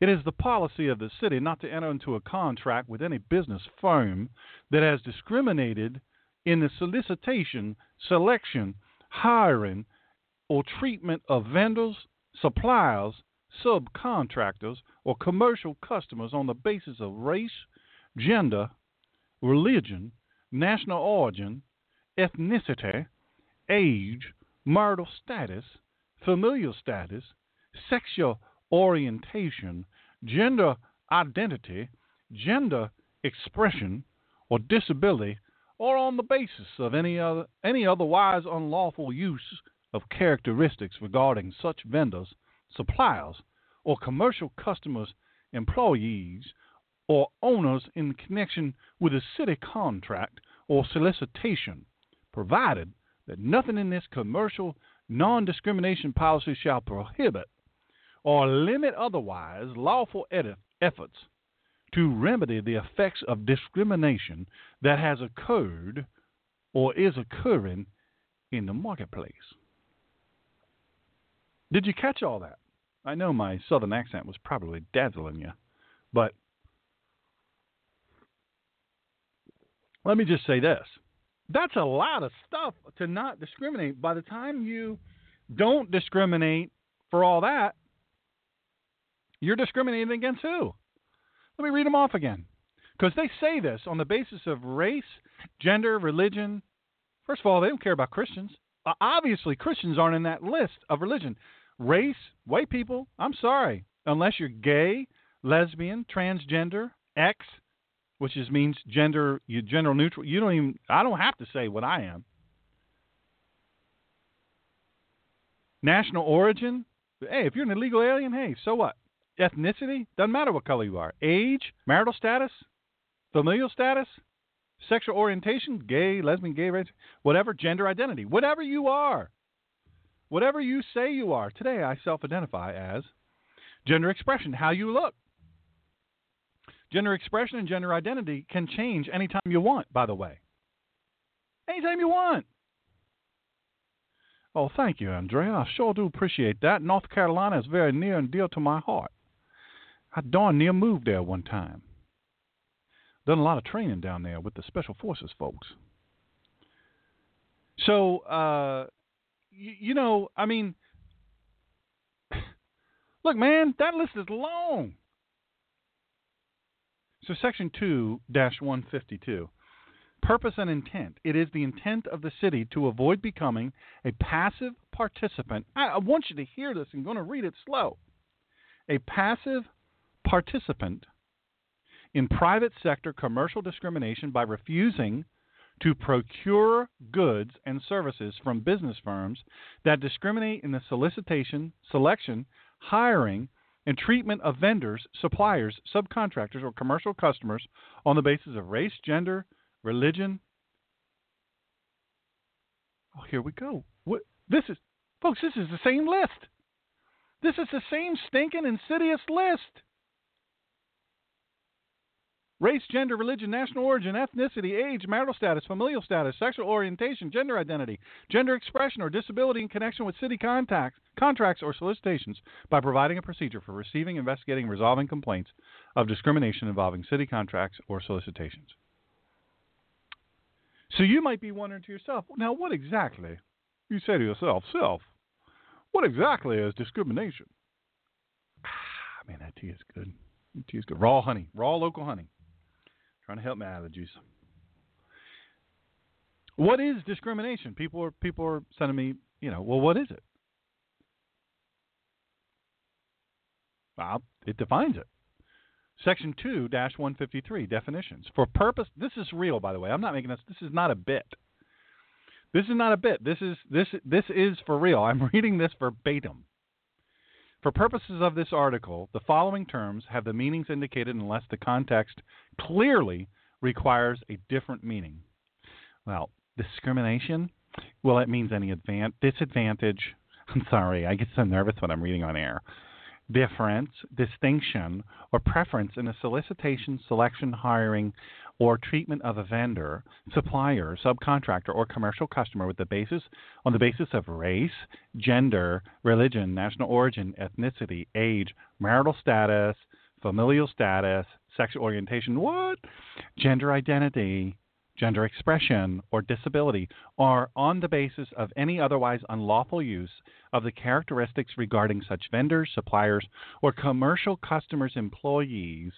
It is the policy of the city not to enter into a contract with any business firm that has discriminated in the solicitation, selection, hiring, or treatment of vendors, suppliers, subcontractors, or commercial customers on the basis of race, gender, religion, national origin, ethnicity, age, marital status, familial status, sexual orientation, gender identity, gender expression, or disability, or on the basis of any other any otherwise unlawful use of characteristics regarding such vendors, suppliers, or commercial customers, employees, or owners in connection with a city contract or solicitation, provided that nothing in this commercial non discrimination policy shall prohibit or limit otherwise lawful efforts to remedy the effects of discrimination that has occurred or is occurring in the marketplace. Did you catch all that? I know my southern accent was probably dazzling you, but let me just say this. That's a lot of stuff to not discriminate. By the time you don't discriminate for all that, you're discriminating against who? Let me read them off again. Because they say this on the basis of race, gender, religion. First of all, they don't care about Christians. Obviously, Christians aren't in that list of religion. Race, white people, I'm sorry. Unless you're gay, lesbian, transgender, X, which is means gender you gender neutral. You don't even I don't have to say what I am. National origin, hey, if you're an illegal alien, hey, so what? Ethnicity, doesn't matter what color you are. Age, marital status, familial status, sexual orientation, gay, lesbian, gay, race, whatever, gender identity, whatever you are. Whatever you say you are. Today I self identify as gender expression, how you look. Gender expression and gender identity can change anytime you want, by the way. Anytime you want. Oh, thank you, Andrea. I sure do appreciate that. North Carolina is very near and dear to my heart. I darn near moved there one time. Done a lot of training down there with the Special Forces folks. So, uh, you, you know, I mean, look, man, that list is long. So, Section 2 152 Purpose and intent. It is the intent of the city to avoid becoming a passive participant. I, I want you to hear this. I'm going to read it slow. A passive participant in private sector commercial discrimination by refusing to procure goods and services from business firms that discriminate in the solicitation, selection, hiring, and treatment of vendors, suppliers, subcontractors, or commercial customers on the basis of race, gender, religion. Oh, here we go. What this is, folks. This is the same list. This is the same stinking insidious list. Race, gender, religion, national origin, ethnicity, age, marital status, familial status, sexual orientation, gender identity, gender expression, or disability in connection with city contacts, contracts or solicitations by providing a procedure for receiving, investigating, resolving complaints of discrimination involving city contracts or solicitations. So you might be wondering to yourself, now what exactly, you say to yourself, self, what exactly is discrimination? Ah, man, that tea is good. That tea is good. Raw honey, raw local honey. Trying to help me out of the. What is discrimination? People are people are sending me, you know, well, what is it? Well, it defines it. Section 2 153, definitions. For purpose, this is real, by the way. I'm not making this, this is not a bit. This is not a bit. This is, this, this is for real. I'm reading this verbatim. For purposes of this article, the following terms have the meanings indicated unless the context clearly requires a different meaning. Well, discrimination, well, it means any advan- disadvantage. I'm sorry, I get so nervous when I'm reading on air difference, distinction, or preference in a solicitation, selection, hiring, or treatment of a vendor, supplier, subcontractor, or commercial customer with the basis on the basis of race, gender, religion, national origin, ethnicity, age, marital status, familial status, sexual orientation, what? Gender identity, gender expression, or disability are on the basis of any otherwise unlawful use of the characteristics regarding such vendors, suppliers, or commercial customers, employees,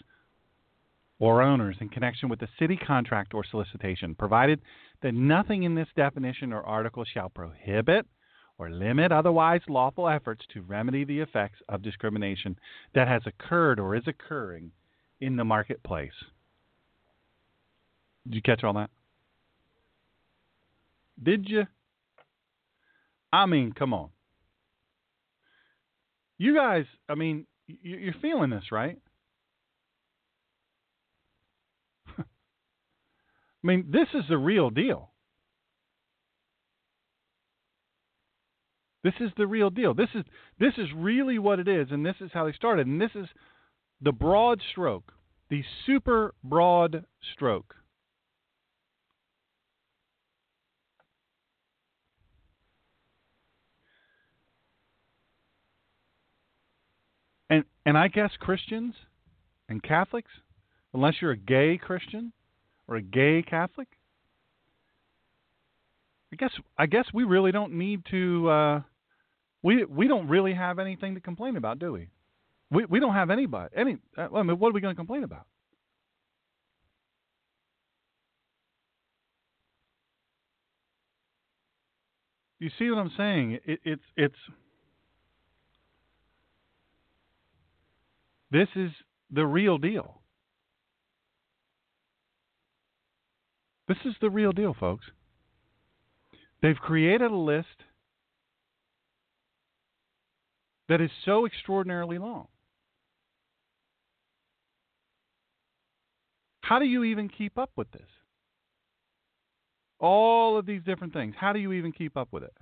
or owners in connection with the city contract or solicitation, provided that nothing in this definition or article shall prohibit or limit otherwise lawful efforts to remedy the effects of discrimination that has occurred or is occurring in the marketplace. Did you catch all that? Did you? I mean, come on. You guys, I mean, you're feeling this, right? I mean, this is the real deal. This is the real deal. This is this is really what it is, and this is how they started. And this is the broad stroke, the super broad stroke. And And I guess Christians and Catholics, unless you're a gay Christian or a gay Catholic, I guess I guess we really don't need to. Uh, we we don't really have anything to complain about, do we? We we don't have anybody any. Uh, I mean, what are we going to complain about? You see what I'm saying? It, it's it's this is the real deal. This is the real deal, folks. They've created a list that is so extraordinarily long. How do you even keep up with this? All of these different things. How do you even keep up with it?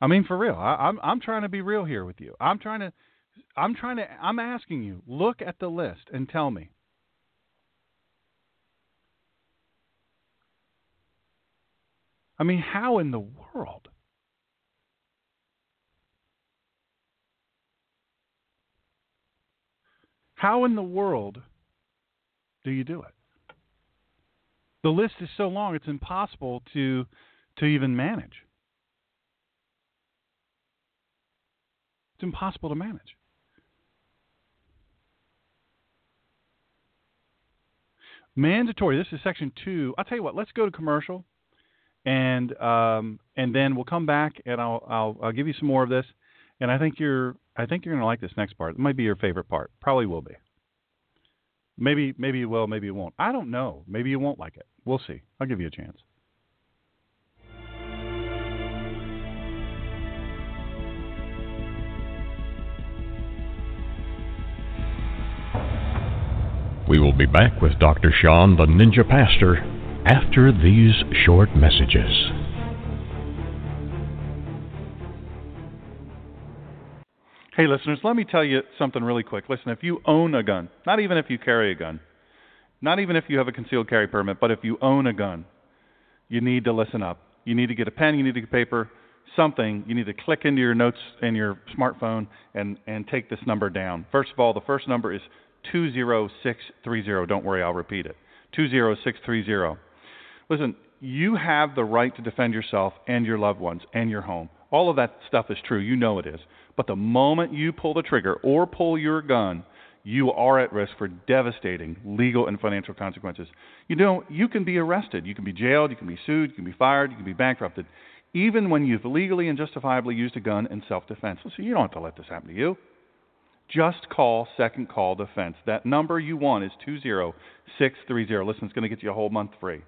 I mean, for real. I, I'm I'm trying to be real here with you. I'm trying to, I'm trying to. I'm asking you. Look at the list and tell me. I mean, how in the world? How in the world do you do it? The list is so long it's impossible to to even manage. It's impossible to manage. Mandatory. This is section two. I'll tell you what. Let's go to commercial, and um, and then we'll come back and I'll, I'll I'll give you some more of this. And I think you're I think you're going to like this next part. It might be your favorite part. Probably will be. Maybe maybe you will, maybe you won't. I don't know. Maybe you won't like it. We'll see. I'll give you a chance. We will be back with Dr. Shawn, the Ninja Pastor, after these short messages. Hey, listeners, let me tell you something really quick. Listen, if you own a gun, not even if you carry a gun, not even if you have a concealed carry permit, but if you own a gun, you need to listen up. You need to get a pen, you need to get paper, something. You need to click into your notes in your smartphone and, and take this number down. First of all, the first number is 20630. Don't worry, I'll repeat it. 20630. Listen, you have the right to defend yourself and your loved ones and your home. All of that stuff is true. You know it is. But the moment you pull the trigger or pull your gun, you are at risk for devastating legal and financial consequences. You know, you can be arrested, you can be jailed, you can be sued, you can be fired, you can be bankrupted, even when you've legally and justifiably used a gun in self defense. So you don't have to let this happen to you. Just call Second Call Defense. That number you want is 20630. Listen, it's going to get you a whole month free.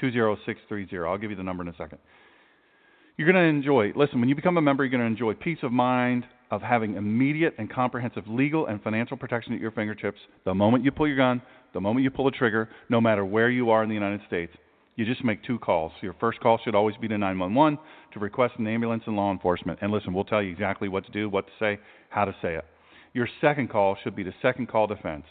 20630. I'll give you the number in a second. You're going to enjoy, listen, when you become a member, you're going to enjoy peace of mind of having immediate and comprehensive legal and financial protection at your fingertips the moment you pull your gun, the moment you pull the trigger, no matter where you are in the United States. You just make two calls. Your first call should always be to 911 to request an ambulance and law enforcement. And listen, we'll tell you exactly what to do, what to say, how to say it. Your second call should be the Second Call Defense.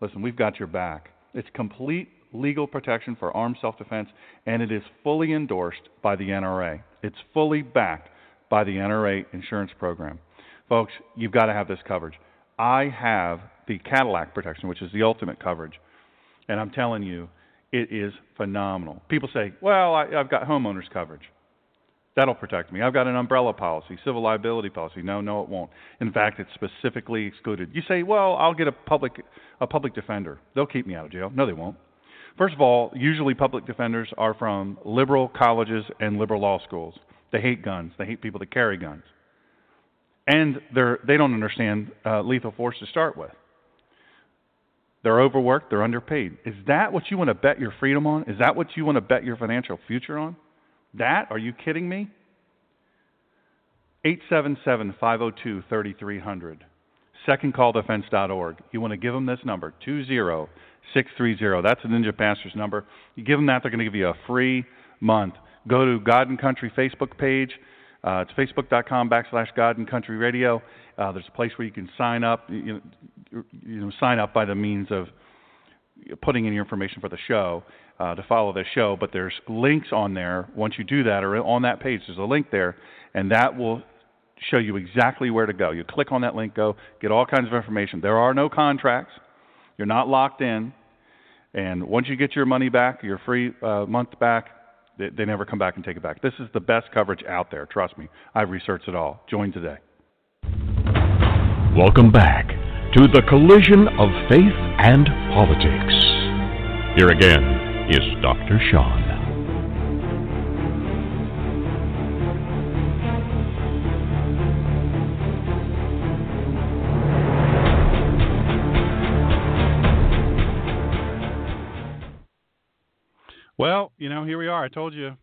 Listen, we've got your back. It's complete legal protection for armed self defense, and it is fully endorsed by the NRA. It's fully backed by the NRA insurance program. Folks, you've got to have this coverage. I have the Cadillac protection, which is the ultimate coverage, and I'm telling you, it is phenomenal. People say, well, I, have got homeowners coverage. That'll protect me. I've got an umbrella policy, civil liability policy. No, no, it won't. In fact, it's specifically excluded. You say, well, I'll get a public a public defender. They'll keep me out of jail. No, they won't. First of all, usually public defenders are from liberal colleges and liberal law schools. They hate guns. They hate people that carry guns, and they're they don't understand uh, lethal force to start with. They're overworked. They're underpaid. Is that what you want to bet your freedom on? Is that what you want to bet your financial future on? That? Are you kidding me? 877 502 3300. SecondCallDefense.org. You want to give them this number, 20630. That's the Ninja Pastor's number. You give them that, they're going to give you a free month. Go to God and Country Facebook page. Uh, it's facebook.com backslash God and Country Radio. Uh, there's a place where you can sign up. You you know, sign up by the means of putting in your information for the show uh, to follow this show. But there's links on there. Once you do that, or on that page, there's a link there, and that will show you exactly where to go. You click on that link, go get all kinds of information. There are no contracts. You're not locked in. And once you get your money back, your free uh, month back, they, they never come back and take it back. This is the best coverage out there. Trust me. I've researched it all. Join today. Welcome back to the collision of faith and politics. Here again is Dr. Shawn. Well, you know, here we are. I told you.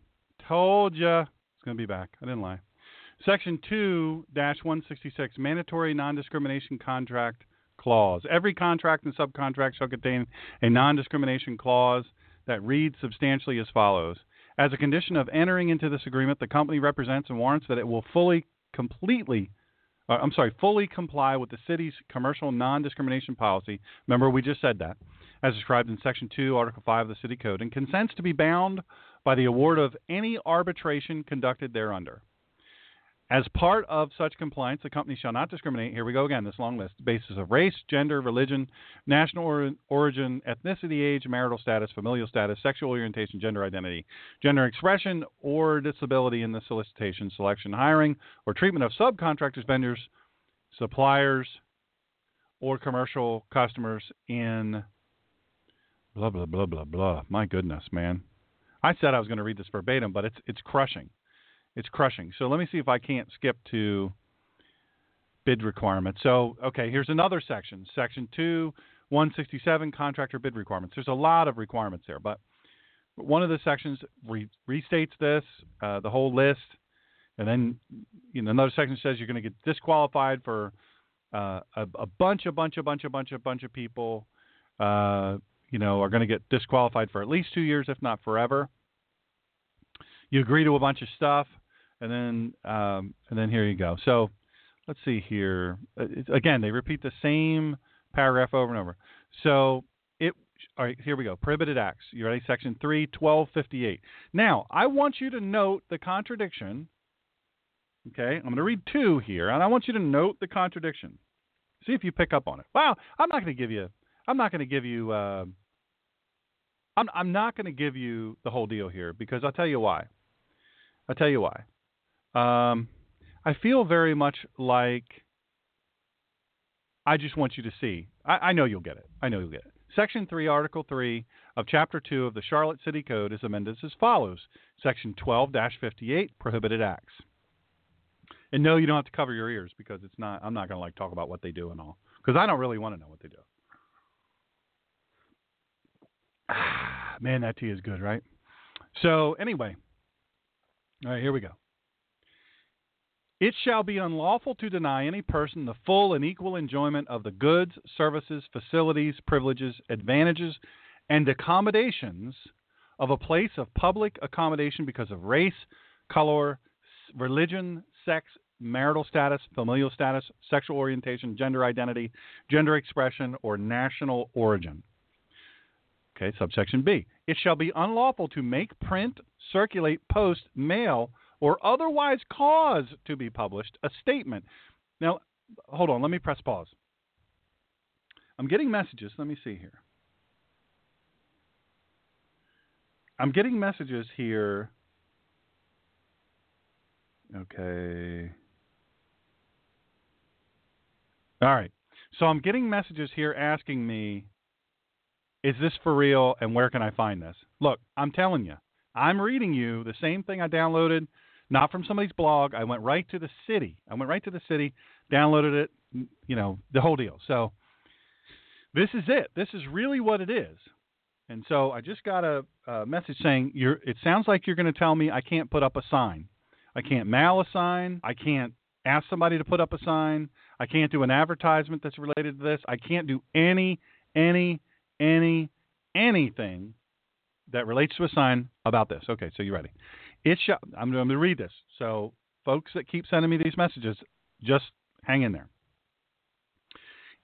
Told you it's going to be back. I didn't lie. Section 2 166, Mandatory Non Discrimination Contract Clause. Every contract and subcontract shall contain a non discrimination clause that reads substantially as follows As a condition of entering into this agreement, the company represents and warrants that it will fully, completely, uh, I'm sorry, fully comply with the city's commercial non discrimination policy. Remember, we just said that as described in Section 2, Article 5 of the City Code, and consents to be bound by the award of any arbitration conducted thereunder. As part of such compliance, the company shall not discriminate, here we go again, this long list, basis of race, gender, religion, national or- origin, ethnicity, age, marital status, familial status, sexual orientation, gender identity, gender expression, or disability in the solicitation, selection, hiring, or treatment of subcontractors, vendors, suppliers, or commercial customers in blah blah blah blah blah. My goodness, man. I said I was going to read this verbatim, but it's it's crushing. It's crushing. So let me see if I can't skip to bid requirements. So okay, here's another section. Section 2 167 contractor bid requirements. There's a lot of requirements there, but one of the sections re- restates this, uh, the whole list, and then you know another section says you're going to get disqualified for uh, a, a, bunch, a bunch, a bunch, a bunch, a bunch of people. Uh, you know, are going to get disqualified for at least two years, if not forever. You agree to a bunch of stuff, and then um, and then here you go. So let's see here. Uh, again, they repeat the same paragraph over and over. So it. All right, here we go. Prohibited acts. You ready? Section three, twelve fifty eight. Now, I want you to note the contradiction. Okay, I'm going to read two here, and I want you to note the contradiction. See if you pick up on it. Wow, I'm not going to give you. I'm not going to give you. Uh, I'm, I'm not going to give you the whole deal here because I'll tell you why. I'll tell you why. Um, I feel very much like I just want you to see. I, I know you'll get it. I know you'll get it. Section 3, Article 3 of Chapter 2 of the Charlotte City Code is amended as follows Section 12 58, Prohibited Acts. And no, you don't have to cover your ears because it's not, I'm not going to like talk about what they do and all because I don't really want to know what they do. Ah, Man, that tea is good, right? So, anyway, all right, here we go. It shall be unlawful to deny any person the full and equal enjoyment of the goods, services, facilities, privileges, advantages, and accommodations of a place of public accommodation because of race, color, religion, sex, marital status, familial status, sexual orientation, gender identity, gender expression, or national origin. Okay, subsection B. It shall be unlawful to make, print, circulate, post, mail, or otherwise cause to be published a statement. Now, hold on, let me press pause. I'm getting messages. Let me see here. I'm getting messages here. Okay. All right. So I'm getting messages here asking me is this for real and where can I find this? Look, I'm telling you, I'm reading you the same thing I downloaded, not from somebody's blog. I went right to the city. I went right to the city, downloaded it, you know, the whole deal. So this is it. This is really what it is. And so I just got a, a message saying you're it sounds like you're going to tell me I can't put up a sign. I can't mail a sign. I can't ask somebody to put up a sign. I can't do an advertisement that's related to this. I can't do any any any anything that relates to a sign about this. Okay, so you ready? It shall. I'm going to read this. So, folks that keep sending me these messages, just hang in there.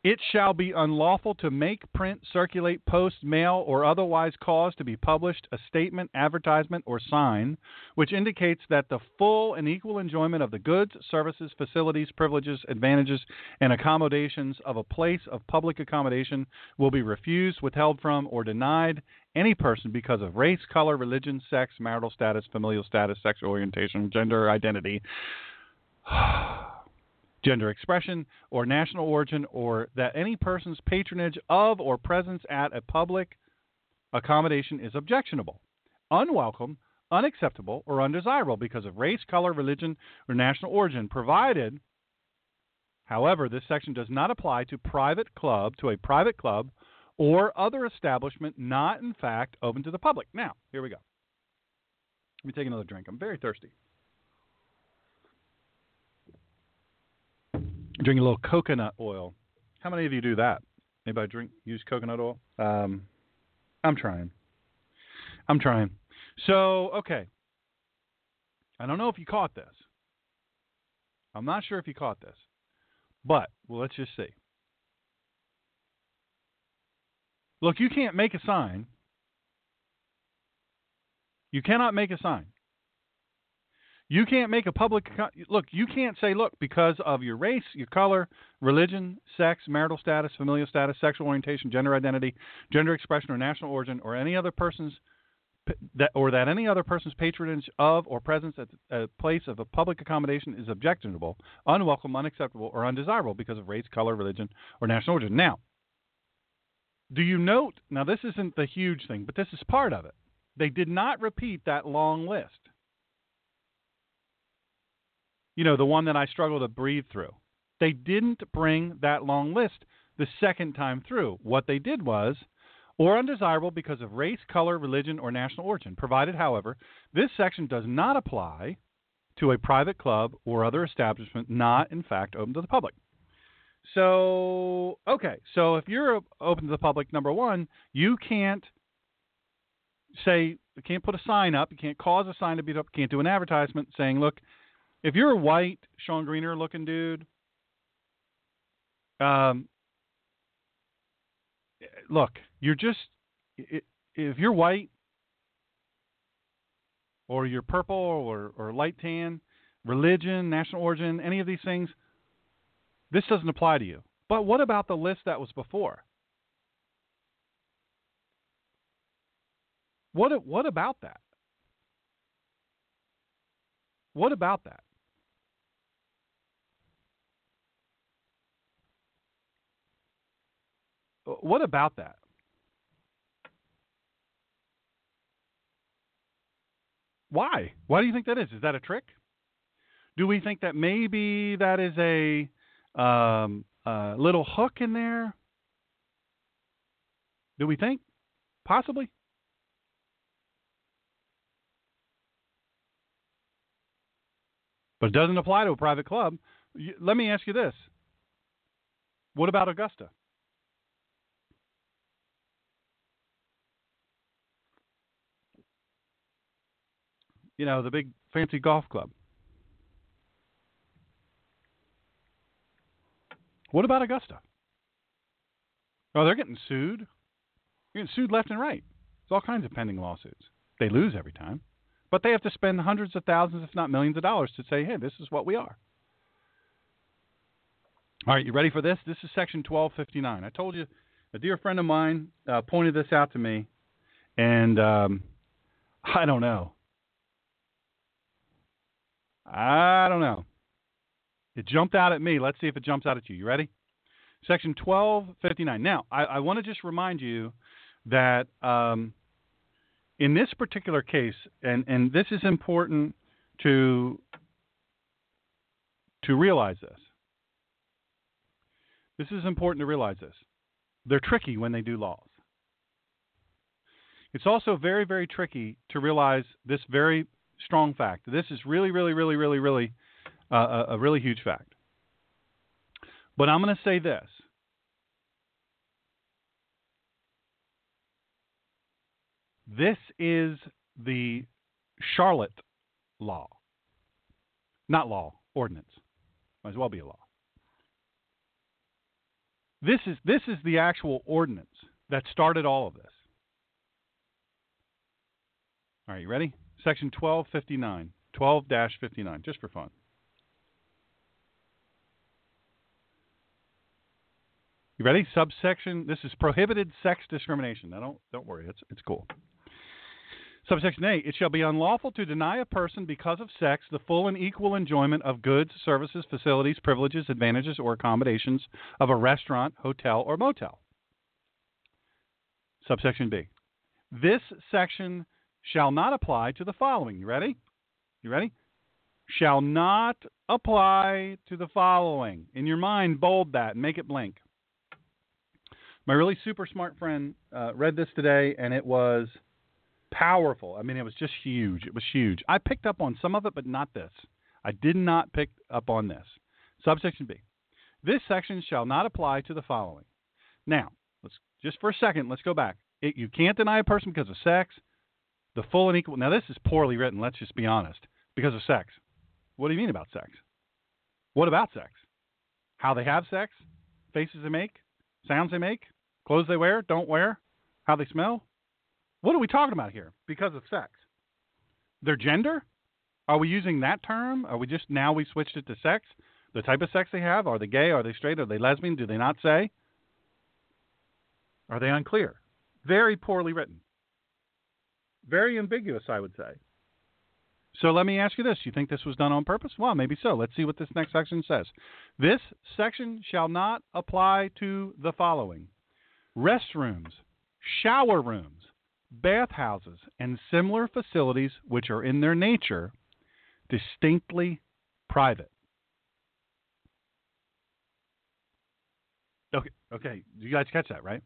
It shall be unlawful to make, print, circulate, post, mail, or otherwise cause to be published a statement, advertisement, or sign which indicates that the full and equal enjoyment of the goods, services, facilities, privileges, advantages, and accommodations of a place of public accommodation will be refused, withheld from, or denied any person because of race, color, religion, sex, marital status, familial status, sexual orientation, gender identity. gender expression, or national origin, or that any person's patronage of or presence at a public accommodation is objectionable, unwelcome, unacceptable, or undesirable because of race, color, religion, or national origin, provided, however, this section does not apply to private club, to a private club, or other establishment not in fact open to the public. Now, here we go. Let me take another drink. I'm very thirsty. Drink a little coconut oil. How many of you do that? Anybody drink use coconut oil? Um, I'm trying. I'm trying. So okay. I don't know if you caught this. I'm not sure if you caught this, but well, let's just see. Look, you can't make a sign. You cannot make a sign. You can't make a public look. You can't say, look, because of your race, your color, religion, sex, marital status, familial status, sexual orientation, gender identity, gender expression, or national origin, or any other person's that or that any other person's patronage of or presence at a place of a public accommodation is objectionable, unwelcome, unacceptable, or undesirable because of race, color, religion, or national origin. Now, do you note? Now, this isn't the huge thing, but this is part of it. They did not repeat that long list you know, the one that I struggle to breathe through. They didn't bring that long list the second time through. What they did was, or undesirable because of race, color, religion, or national origin, provided, however, this section does not apply to a private club or other establishment not, in fact, open to the public. So, okay, so if you're open to the public, number one, you can't say, you can't put a sign up, you can't cause a sign to be up, can't do an advertisement saying, look, if you're a white Sean Greener looking dude, um, look, you're just if you're white or you're purple or, or light tan, religion, national origin, any of these things, this doesn't apply to you. But what about the list that was before? What what about that? What about that? What about that? Why? Why do you think that is? Is that a trick? Do we think that maybe that is a um, little hook in there? Do we think? Possibly. But it doesn't apply to a private club. Let me ask you this. What about Augusta? You know, the big fancy golf club. What about Augusta? Oh, they're getting sued. They're getting sued left and right. There's all kinds of pending lawsuits. They lose every time, but they have to spend hundreds of thousands, if not millions of dollars, to say, "Hey, this is what we are." All right, you ready for this? This is Section 1259. I told you, a dear friend of mine uh, pointed this out to me, and um, I don't know. I don't know. It jumped out at me. Let's see if it jumps out at you. You ready? Section 1259. Now, I, I want to just remind you that um, in this particular case, and, and this is important to, to realize this. This is important to realize this. They're tricky when they do laws. It's also very, very tricky to realize this very strong fact. This is really, really, really, really, really uh, a, really huge fact. But I'm going to say this. This is the Charlotte law. Not law, ordinance. Might as well be a law. This is this is the actual ordinance that started all of this. All right, you ready? Section 1259, 12-59, just for fun. You ready? Subsection. This is prohibited sex discrimination. Now don't don't worry. It's it's cool. Subsection A. It shall be unlawful to deny a person because of sex the full and equal enjoyment of goods, services, facilities, privileges, advantages, or accommodations of a restaurant, hotel, or motel. Subsection B. This section shall not apply to the following. You ready? You ready? Shall not apply to the following. In your mind, bold that and make it blink. My really super smart friend uh, read this today, and it was powerful. I mean, it was just huge. It was huge. I picked up on some of it, but not this. I did not pick up on this. Subsection B. This section shall not apply to the following. Now, let's just for a second, let's go back. It, you can't deny a person because of sex, the full and equal. Now, this is poorly written. Let's just be honest. Because of sex. What do you mean about sex? What about sex? How they have sex? Faces they make? Sounds they make? Clothes they wear, don't wear, how they smell. What are we talking about here? Because of sex. Their gender? Are we using that term? Are we just now we switched it to sex? The type of sex they have? Are they gay? Are they straight? Are they lesbian? Do they not say? Are they unclear? Very poorly written. Very ambiguous, I would say. So let me ask you this. You think this was done on purpose? Well, maybe so. Let's see what this next section says. This section shall not apply to the following restrooms, shower rooms, bathhouses, and similar facilities which are in their nature distinctly private. Okay, okay, you guys catch that, right?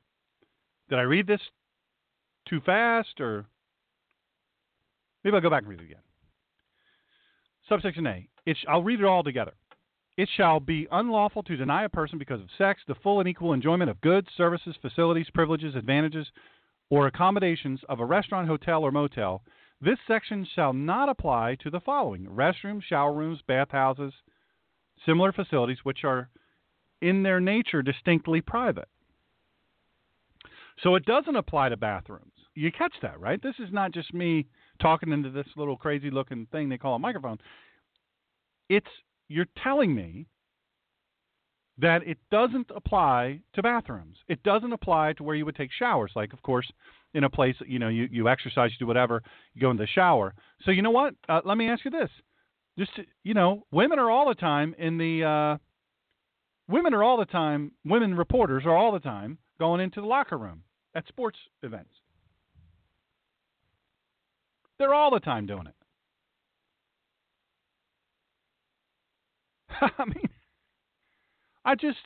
Did I read this too fast or maybe I'll go back and read it again. Subsection A. It's, I'll read it all together. It shall be unlawful to deny a person because of sex the full and equal enjoyment of goods, services, facilities, privileges, advantages, or accommodations of a restaurant, hotel, or motel. This section shall not apply to the following restrooms, shower rooms, bathhouses, similar facilities which are in their nature distinctly private. So it doesn't apply to bathrooms. You catch that, right? This is not just me talking into this little crazy looking thing they call a microphone. It's you're telling me that it doesn't apply to bathrooms. It doesn't apply to where you would take showers. Like, of course, in a place you know you you exercise, you do whatever, you go in the shower. So you know what? Uh, let me ask you this: just to, you know, women are all the time in the uh, women are all the time. Women reporters are all the time going into the locker room at sports events. They're all the time doing it. I mean, I just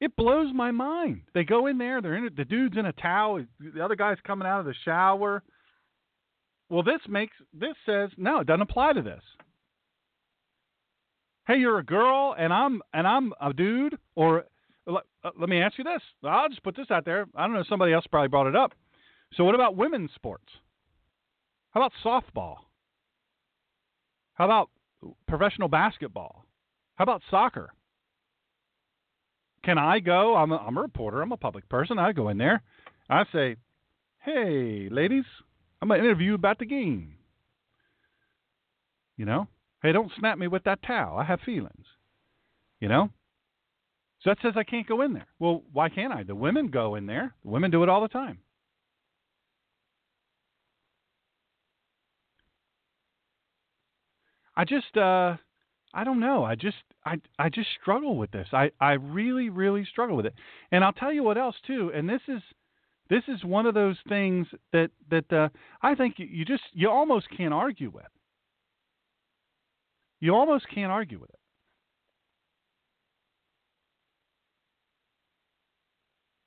it blows my mind. They go in there, they're in it, the dude's in a towel, the other guy's coming out of the shower. Well, this makes this says no, it doesn't apply to this. Hey, you're a girl and I'm and I'm a dude or let, uh, let me ask you this. I'll just put this out there. I don't know somebody else probably brought it up. So what about women's sports? How about softball? How about professional basketball? How about soccer? Can I go? I'm a, I'm a reporter. I'm a public person. I go in there. I say, "Hey, ladies, I'm going to interview about the game." You know, hey, don't snap me with that towel. I have feelings. You know. So that says I can't go in there. Well, why can't I? The women go in there. The women do it all the time. I just uh I don't know. I just I I just struggle with this. I I really really struggle with it. And I'll tell you what else too. And this is this is one of those things that that uh, I think you, just you almost can't argue with. You almost can't argue with it.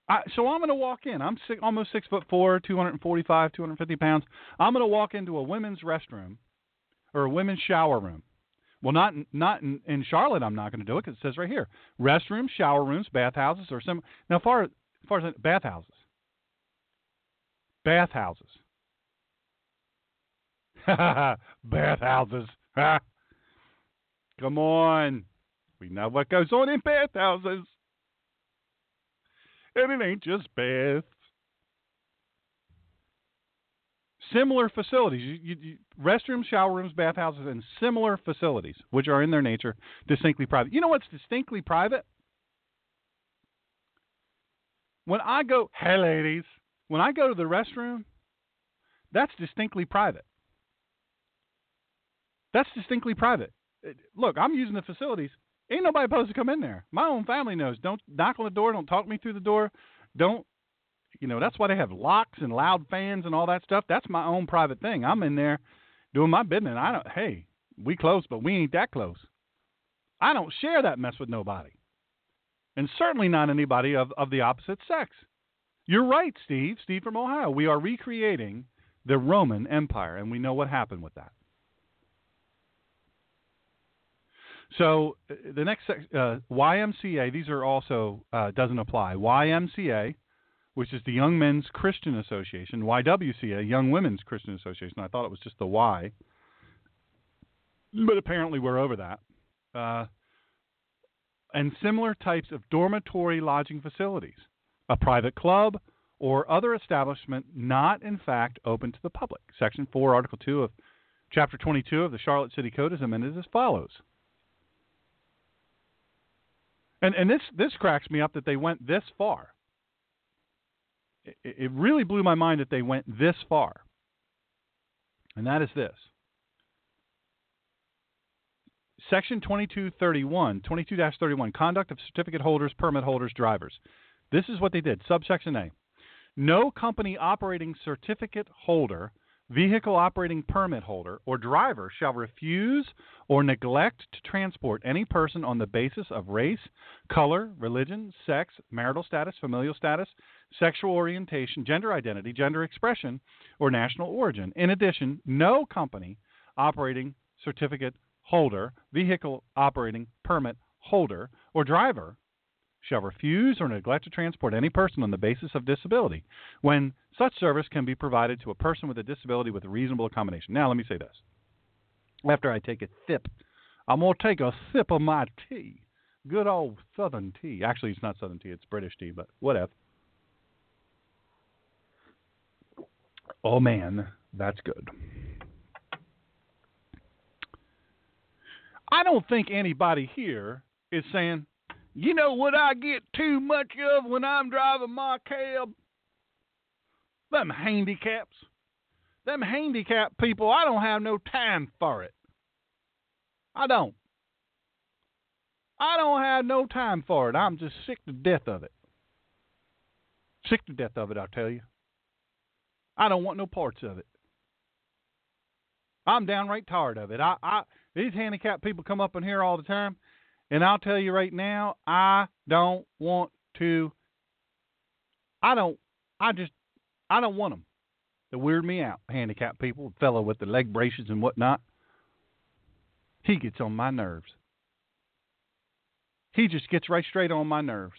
I, so I'm going to walk in. I'm six, almost six foot four, 245, 250 pounds. I'm going to walk into a women's restroom or a women's shower room. Well, not not in, in Charlotte. I'm not going to do it because it says right here: restrooms, shower rooms, bathhouses, or some. Now, far as far as bathhouses, bathhouses, bathhouses. Come on, we know what goes on in bathhouses. and it ain't just Beth. Similar facilities, you, you, restrooms, shower rooms, bathhouses, and similar facilities, which are in their nature distinctly private. You know what's distinctly private? When I go, hey ladies, when I go to the restroom, that's distinctly private. That's distinctly private. Look, I'm using the facilities. Ain't nobody supposed to come in there. My own family knows. Don't knock on the door. Don't talk me through the door. Don't, you know, that's why they have locks and loud fans and all that stuff. That's my own private thing. I'm in there doing my business. I don't, hey, we close, but we ain't that close. I don't share that mess with nobody. And certainly not anybody of, of the opposite sex. You're right, Steve. Steve from Ohio. We are recreating the Roman Empire, and we know what happened with that. So uh, the next uh, YMCA, these are also uh, doesn't apply. YMCA, which is the Young Men's Christian Association. YWCA, Young Women's Christian Association. I thought it was just the Y, but apparently we're over that. Uh, and similar types of dormitory lodging facilities, a private club, or other establishment not in fact open to the public. Section 4, Article 2 of Chapter 22 of the Charlotte City Code is amended as follows. And and this this cracks me up that they went this far. It, really blew my mind that they went this far. And that is this. Section 2231, 22-31, conduct of certificate holders, permit holders, drivers. This is what they did. Subsection A. No company operating certificate holder vehicle operating permit holder, or driver shall refuse or neglect to transport any person on the basis of race, color, religion, sex, marital status, familial status, sexual orientation, gender identity, gender expression, or national origin. In addition, no company operating certificate holder, vehicle operating permit holder, or driver shall refuse or neglect to transport any person on the basis of disability when such service can be provided to a person with a disability with reasonable accommodation. Now, let me say this. After I take a sip, I'm going to take a sip of my tea. Good old Southern tea. Actually, it's not Southern tea, it's British tea, but whatever. Oh, man, that's good. I don't think anybody here is saying, you know what I get too much of when I'm driving my cab? Them handicaps. Them handicapped people, I don't have no time for it. I don't. I don't have no time for it. I'm just sick to death of it. Sick to death of it, I tell you. I don't want no parts of it. I'm downright tired of it. I, I these handicapped people come up in here all the time and I'll tell you right now, I don't want to. I don't. I just. I don't want them. They weird me out. Handicapped people, fellow with the leg braces and whatnot. He gets on my nerves. He just gets right straight on my nerves.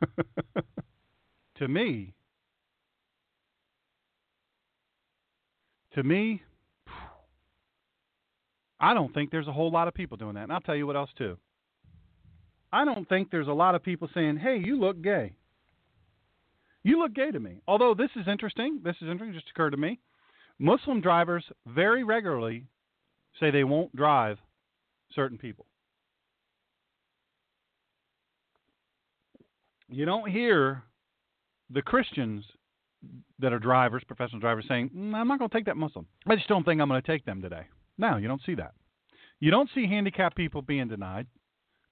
to me, to me, I don't think there's a whole lot of people doing that. And I'll tell you what else, too. I don't think there's a lot of people saying, hey, you look gay. You look gay to me. Although this is interesting. This is interesting. Just occurred to me. Muslim drivers very regularly say they won't drive certain people. You don't hear the Christians that are drivers, professional drivers, saying, mm, I'm not going to take that Muslim. I just don't think I'm going to take them today. No, you don't see that. You don't see handicapped people being denied.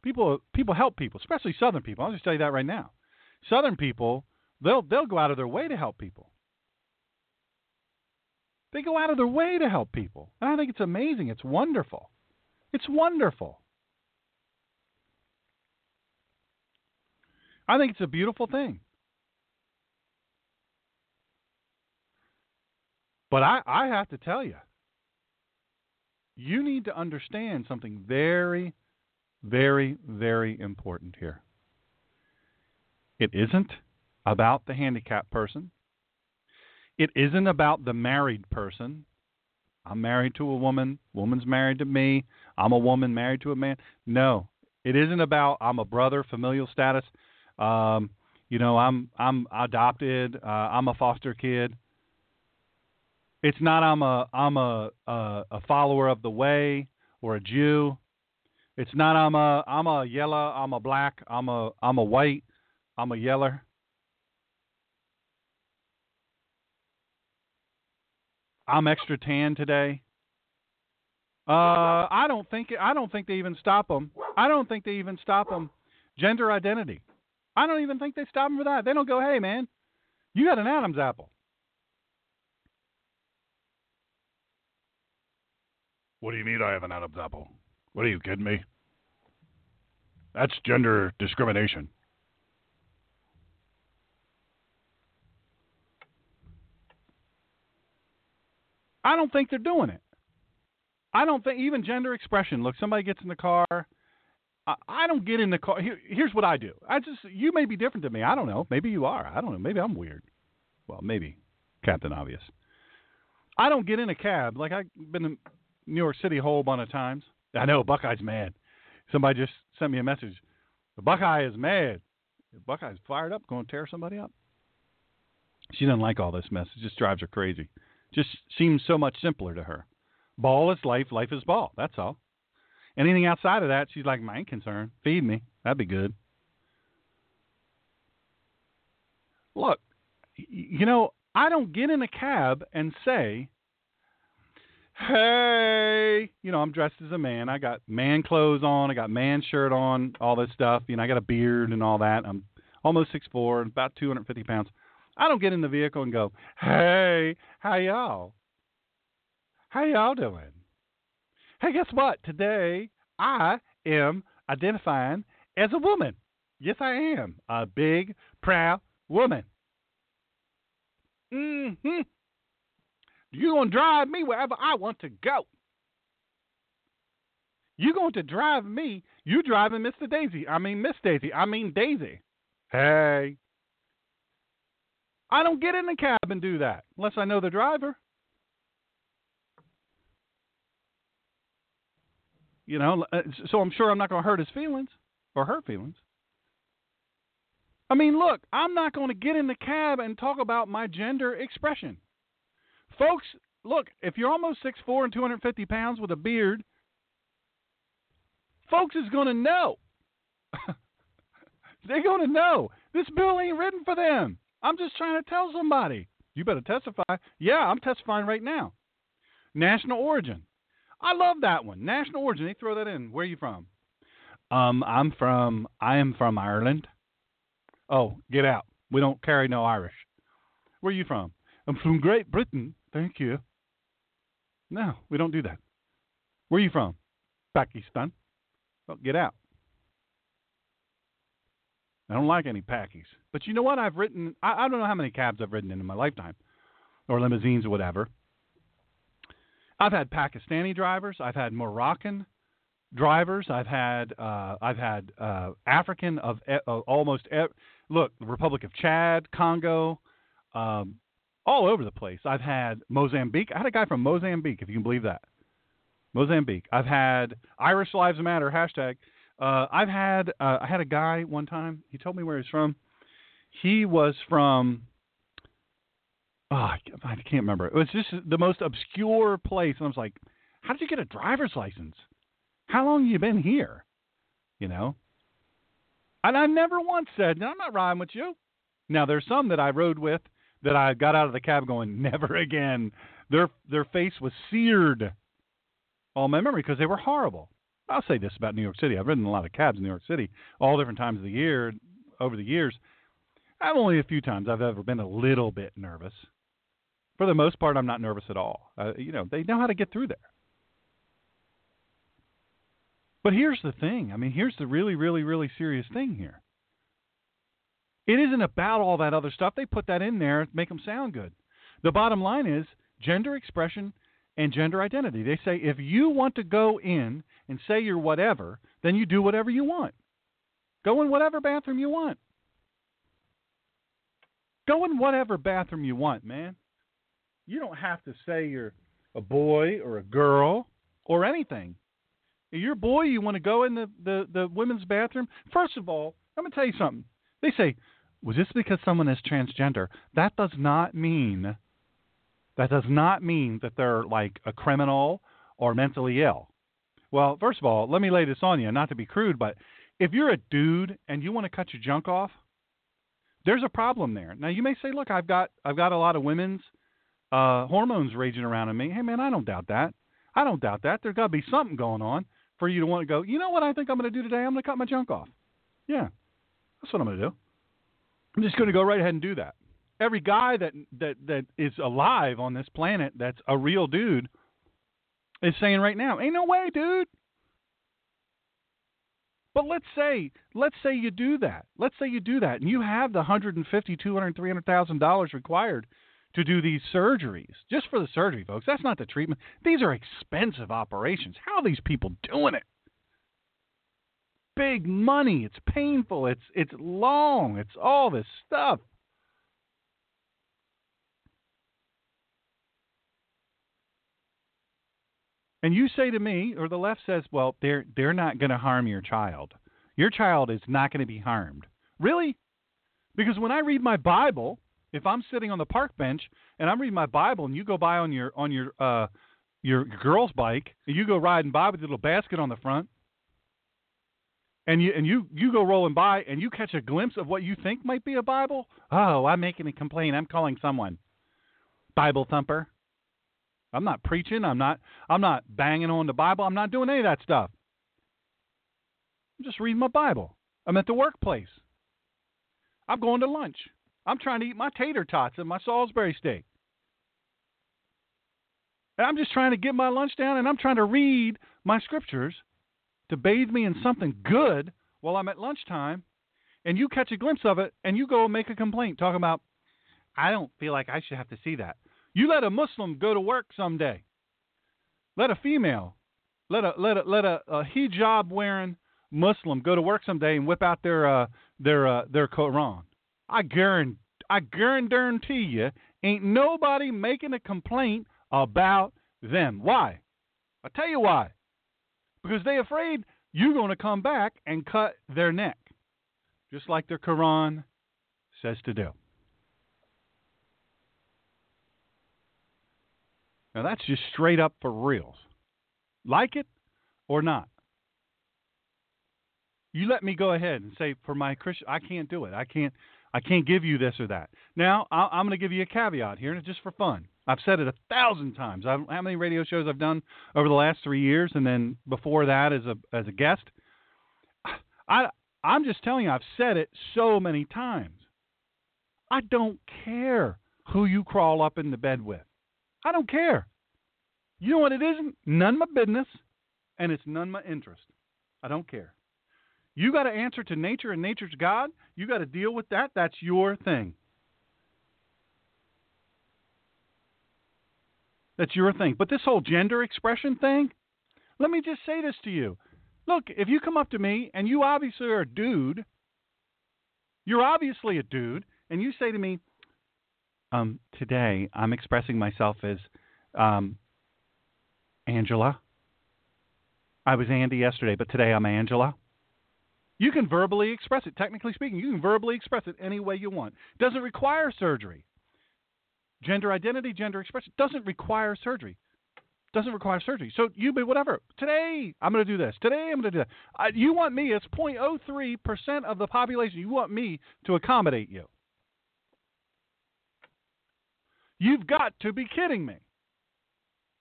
People people help people, especially Southern people. I'll just tell you that right now. Southern people, they'll they'll go out of their way to help people. They go out of their way to help people. And I think it's amazing. It's wonderful. It's wonderful. I think it's a beautiful thing. But I, I have to tell you, you need to understand something very, very, very important here. It isn't about the handicapped person. It isn't about the married person. I'm married to a woman, woman's married to me, I'm a woman married to a man. No, It isn't about I'm a brother, familial status. Um, you know, I'm I'm adopted. Uh, I'm a foster kid. It's not I'm a I'm a, a a follower of the way or a Jew. It's not I'm a I'm a yellow, I'm a black, I'm a I'm a white, I'm a yeller. I'm extra tan today. Uh, I don't think I don't think they even stop them. I don't think they even stop them. Gender identity. I don't even think they stop them for that. They don't go, "Hey, man, you got an Adam's apple." What do you mean I have an Adam's apple? What are you kidding me? That's gender discrimination. I don't think they're doing it. I don't think even gender expression. Look, somebody gets in the car. I, I don't get in the car. Here, here's what I do. I just you may be different than me. I don't know. Maybe you are. I don't know. Maybe I'm weird. Well, maybe Captain Obvious. I don't get in a cab. Like I've been New York City a whole bunch of times. I know Buckeye's mad. Somebody just sent me a message. The Buckeye is mad. The Buckeye's fired up, going to tear somebody up. She doesn't like all this mess. It just drives her crazy. Just seems so much simpler to her. Ball is life, life is ball. That's all. Anything outside of that, she's like, my concern. Feed me. That'd be good. Look, you know, I don't get in a cab and say, hey, you know, I'm dressed as a man. I got man clothes on. I got man shirt on, all this stuff. You know, I got a beard and all that. I'm almost six four, and about 250 pounds. I don't get in the vehicle and go, hey, how y'all? How y'all doing? Hey, guess what? Today I am identifying as a woman. Yes, I am. A big, proud woman. Mm-hmm. You're going to drive me wherever I want to go. You're going to drive me. You driving Mr. Daisy. I mean, Miss Daisy. I mean, Daisy. Hey. I don't get in the cab and do that unless I know the driver. You know, uh, so I'm sure I'm not going to hurt his feelings or her feelings. I mean, look, I'm not going to get in the cab and talk about my gender expression. Folks, look, if you're almost 6'4 and 250 pounds with a beard, folks is going to know. They're going to know. This bill ain't written for them. I'm just trying to tell somebody. You better testify. Yeah, I'm testifying right now. National origin. I love that one. National origin. They throw that in. Where are you from? Um, I'm from. I am from Ireland. Oh, get out. We don't carry no Irish. Where are you from? I'm from Great Britain. Thank you. No, we don't do that. Where are you from? Pakistan. Well, get out. I don't like any Packies. But you know what? I've written, I, I don't know how many cabs I've ridden in in my lifetime, or limousines or whatever. I've had Pakistani drivers. I've had Moroccan drivers. I've had uh, I've had uh, African of uh, almost look the Republic of Chad, Congo, um, all over the place. I've had Mozambique. I had a guy from Mozambique, if you can believe that. Mozambique. I've had Irish Lives Matter hashtag. Uh, I've had uh, I had a guy one time. He told me where he's from. He was from. Oh, I can't remember. It was just the most obscure place, and I was like, "How did you get a driver's license? How long have you been here?" You know. And I never once said, "No, I'm not riding with you." Now there's some that I rode with that I got out of the cab going, never again. Their their face was seared all my memory because they were horrible. I'll say this about New York City. I've ridden a lot of cabs in New York City, all different times of the year over the years. I've only a few times I've ever been a little bit nervous. For the most part, I'm not nervous at all. Uh, you know, they know how to get through there. But here's the thing. I mean, here's the really, really, really serious thing here. It isn't about all that other stuff. They put that in there to make them sound good. The bottom line is gender expression and gender identity. They say if you want to go in and say you're whatever, then you do whatever you want. Go in whatever bathroom you want. Go in whatever bathroom you want, man. You don't have to say you're a boy or a girl or anything. If you're a boy, you want to go in the, the, the women's bathroom? First of all, I'm going to tell you something. They say, well, just because someone is transgender, that does not mean that does not mean that they're like a criminal or mentally ill. Well, first of all, let me lay this on you, not to be crude, but if you're a dude and you want to cut your junk off, there's a problem there. Now you may say, look, I've got I've got a lot of women's uh, hormones raging around in me. Hey man, I don't doubt that. I don't doubt that. There's got to be something going on for you to want to go. You know what I think I'm going to do today? I'm going to cut my junk off. Yeah, that's what I'm going to do. I'm just going to go right ahead and do that. Every guy that that that is alive on this planet that's a real dude is saying right now, "Ain't no way, dude." But let's say, let's say you do that. Let's say you do that, and you have the 150, 200, 300,000 dollars required to do these surgeries, just for the surgery, folks. That's not the treatment. These are expensive operations. How are these people doing it? Big money. It's painful. It's it's long. It's all this stuff. And you say to me, or the left says, well, they're they're not going to harm your child. Your child is not going to be harmed. Really? Because when I read my Bible, if I'm sitting on the park bench and I'm reading my Bible, and you go by on your on your uh your girl's bike, and you go riding by with a little basket on the front, and you and you you go rolling by, and you catch a glimpse of what you think might be a Bible. Oh, I'm making a complaint. I'm calling someone. Bible thumper. I'm not preaching. I'm not. I'm not banging on the Bible. I'm not doing any of that stuff. I'm just reading my Bible. I'm at the workplace. I'm going to lunch. I'm trying to eat my tater tots and my Salisbury steak. And I'm just trying to get my lunch down and I'm trying to read my scriptures to bathe me in something good while I'm at lunchtime. And you catch a glimpse of it and you go and make a complaint talking about, I don't feel like I should have to see that. You let a Muslim go to work someday. Let a female, let a let a let a, a hijab wearing Muslim go to work someday and whip out their uh, their uh, their Quran. I guarantee I guarantee you, ain't nobody making a complaint about them. Why? I'll tell you why. Because they afraid you're going to come back and cut their neck, just like their Quran says to do. Now that's just straight up for reals. Like it or not. You let me go ahead and say for my Christian, I can't do it. I can't. I can't give you this or that. Now I'm going to give you a caveat here, and it's just for fun. I've said it a thousand times. I've, how many radio shows I've done over the last three years, and then before that as a as a guest. I I'm just telling you, I've said it so many times. I don't care who you crawl up in the bed with. I don't care. You know what it isn't? None my business, and it's none my interest. I don't care. You got to answer to nature and nature's God. You got to deal with that. That's your thing. That's your thing. But this whole gender expression thing, let me just say this to you. Look, if you come up to me and you obviously are a dude, you're obviously a dude, and you say to me, um, today I'm expressing myself as um, Angela. I was Andy yesterday, but today I'm Angela. You can verbally express it. Technically speaking, you can verbally express it any way you want. It Doesn't require surgery. Gender identity, gender expression doesn't require surgery. Doesn't require surgery. So you be whatever. Today I'm going to do this. Today I'm going to do that. You want me? It's 0.03 percent of the population. You want me to accommodate you? You've got to be kidding me.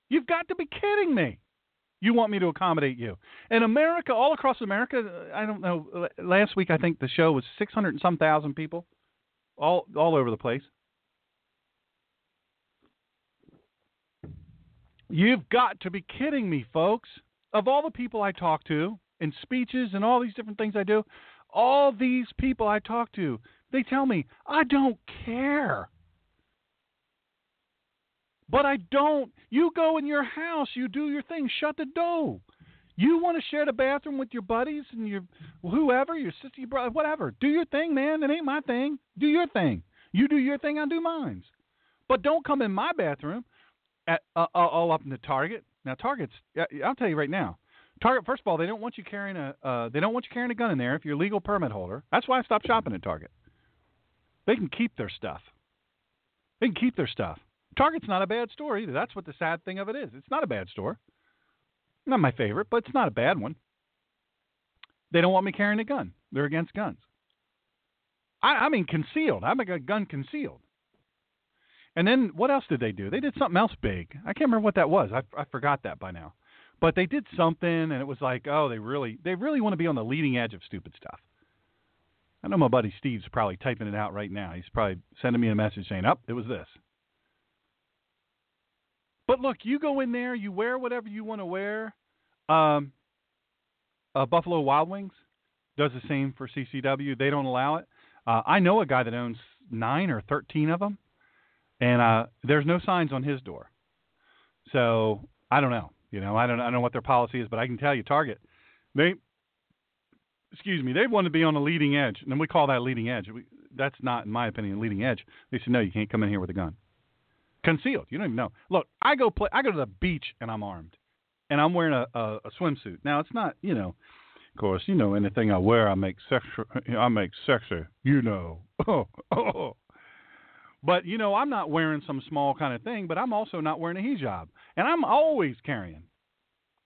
You've got to be kidding me. You want me to accommodate you. In America, all across America, I don't know. Last week, I think the show was 600 and some thousand people, all all over the place. You've got to be kidding me, folks. Of all the people I talk to in speeches and all these different things I do, all these people I talk to, they tell me, I don't care. But I don't. You go in your house, you do your thing, shut the door. You want to share the bathroom with your buddies and your whoever, your sister, your brother, whatever. Do your thing, man. It ain't my thing. Do your thing. You do your thing, I do mine. But don't come in my bathroom at uh, all up in the Target. Now, Target's, I'll tell you right now, Target, first of all, they don't want you carrying a uh, they don't want you carrying a gun in there if you're a legal permit holder. That's why I stopped shopping at Target. They can keep their stuff. They can keep their stuff. Target's not a bad store either. That's what the sad thing of it is. It's not a bad store. Not my favorite, but it's not a bad one. They don't want me carrying a gun. They're against guns. I, I mean, concealed. I make a gun concealed. And then what else did they do? They did something else big. I can't remember what that was. I, I forgot that by now. But they did something, and it was like, oh, they really, they really want to be on the leading edge of stupid stuff. I know my buddy Steve's probably typing it out right now. He's probably sending me a message saying, "Up, oh, it was this." But look, you go in there, you wear whatever you want to wear. Um, uh, Buffalo Wild Wings does the same for CCW. They don't allow it. Uh, I know a guy that owns nine or thirteen of them, and uh, there's no signs on his door. So I don't know. You know, I don't, I don't know what their policy is, but I can tell you, Target, they, excuse me, they want to be on the leading edge, and we call that leading edge. We, that's not, in my opinion, leading edge. They said, no, you can't come in here with a gun, concealed. You don't even know. Look, I go play, I go to the beach and I'm armed, and I'm wearing a, a, a swimsuit. Now it's not, you know, of course, you know, anything I wear, I make sexual, I make sexy, you know. Oh, oh. But you know, I'm not wearing some small kind of thing, but I'm also not wearing a hijab, and I'm always carrying,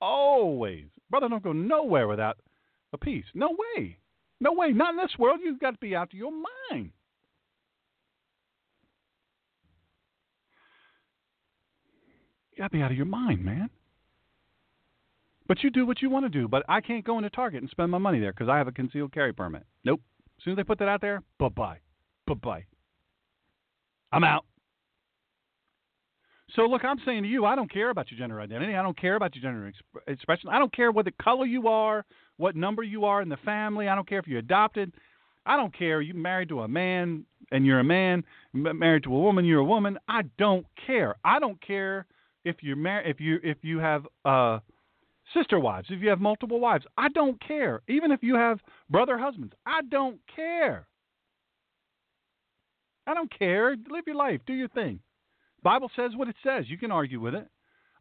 always. Brother, don't go nowhere without a piece. No way, no way. Not in this world. You've got to be out of your mind. You got to be out of your mind, man. But you do what you want to do. But I can't go into Target and spend my money there because I have a concealed carry permit. Nope. As soon as they put that out there, bye bye, bye bye. I'm out. So look, I'm saying to you, I don't care about your gender identity. I don't care about your gender exp- expression. I don't care what the color you are, what number you are in the family. I don't care if you're adopted. I don't care. You're married to a man and you're a man. Married to a woman, you're a woman. I don't care. I don't care if you're married. If you if you have uh, sister wives. If you have multiple wives, I don't care. Even if you have brother husbands, I don't care. I don't care. Live your life. Do your thing. Bible says what it says. You can argue with it.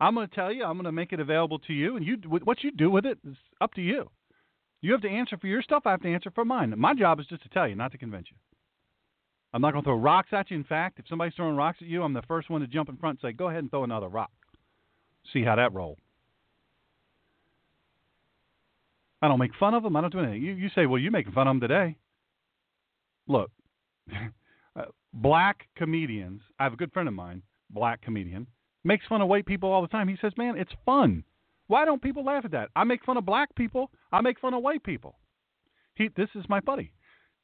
I'm going to tell you. I'm going to make it available to you, and you what you do with it is up to you. You have to answer for your stuff. I have to answer for mine. My job is just to tell you, not to convince you. I'm not going to throw rocks at you. In fact, if somebody's throwing rocks at you, I'm the first one to jump in front and say, "Go ahead and throw another rock." See how that rolls. I don't make fun of them. I don't do anything. You, you say, "Well, you're making fun of them today." Look. Uh, black comedians. I have a good friend of mine, black comedian, makes fun of white people all the time. He says, "Man, it's fun. Why don't people laugh at that? I make fun of black people. I make fun of white people." He, this is my buddy.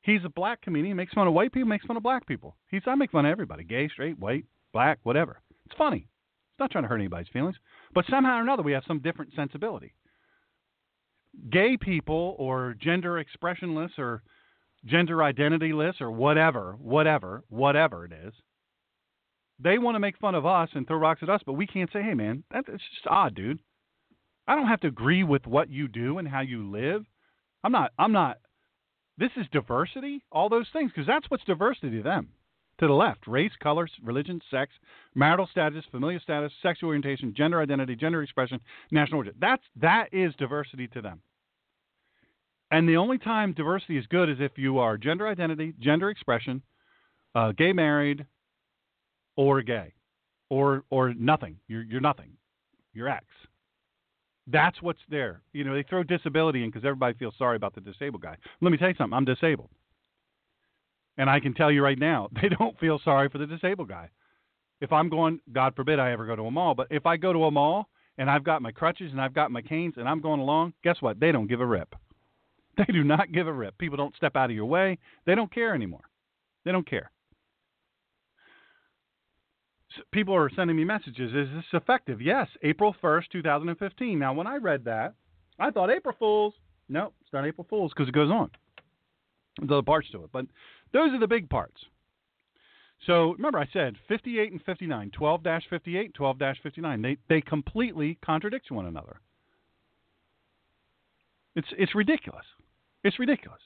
He's a black comedian. Makes fun of white people. Makes fun of black people. He's I make fun of everybody, gay, straight, white, black, whatever. It's funny. It's not trying to hurt anybody's feelings, but somehow or another we have some different sensibility. Gay people or gender expressionless or gender identityless or whatever, whatever, whatever it is. They want to make fun of us and throw rocks at us, but we can't say, "Hey, man, that's just odd, dude." I don't have to agree with what you do and how you live. I'm not. I'm not. This is diversity. All those things, because that's what's diversity to them. To the left, race, color, religion, sex, marital status, familial status, sexual orientation, gender identity, gender expression, national origin. That's that is diversity to them. And the only time diversity is good is if you are gender identity, gender expression, uh, gay married, or gay, or or nothing. You're you're nothing. You're X. That's what's there. You know, they throw disability in because everybody feels sorry about the disabled guy. Let me tell you something. I'm disabled, and I can tell you right now, they don't feel sorry for the disabled guy. If I'm going, God forbid, I ever go to a mall, but if I go to a mall and I've got my crutches and I've got my canes and I'm going along, guess what? They don't give a rip. They do not give a rip. People don't step out of your way. They don't care anymore. They don't care. So people are sending me messages. Is this effective? Yes, April 1st, 2015. Now, when I read that, I thought April Fools. No, it's not April Fools because it goes on. There's other parts to it. But those are the big parts. So remember, I said 58 and 59, 12 58, 12 59. They, they completely contradict one another. It's, it's ridiculous. It's ridiculous.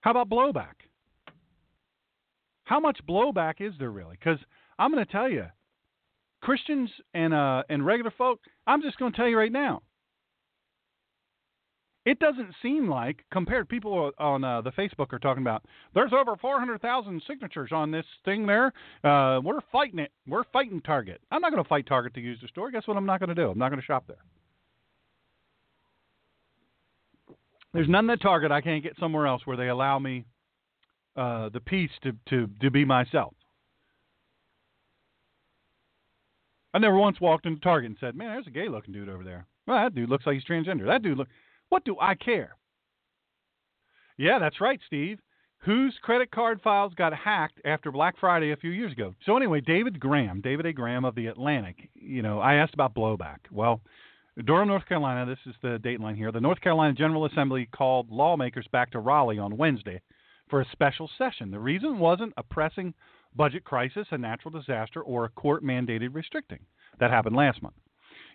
How about blowback? How much blowback is there really? Because I'm going to tell you, Christians and uh, and regular folk, I'm just going to tell you right now. It doesn't seem like, compared people on uh, the Facebook are talking about, there's over 400,000 signatures on this thing there. Uh, we're fighting it. We're fighting Target. I'm not going to fight Target to use the store. Guess what I'm not going to do? I'm not going to shop there. There's none at Target I can't get somewhere else where they allow me uh, the peace to, to, to be myself. I never once walked into Target and said, "Man, there's a gay-looking dude over there." Well, that dude looks like he's transgender. That dude look. What do I care? Yeah, that's right, Steve. Whose credit card files got hacked after Black Friday a few years ago? So anyway, David Graham, David A. Graham of the Atlantic. You know, I asked about blowback. Well, Durham, North Carolina. This is the date line here. The North Carolina General Assembly called lawmakers back to Raleigh on Wednesday for a special session. The reason wasn't a pressing budget crisis, a natural disaster, or a court mandated restricting. That happened last month.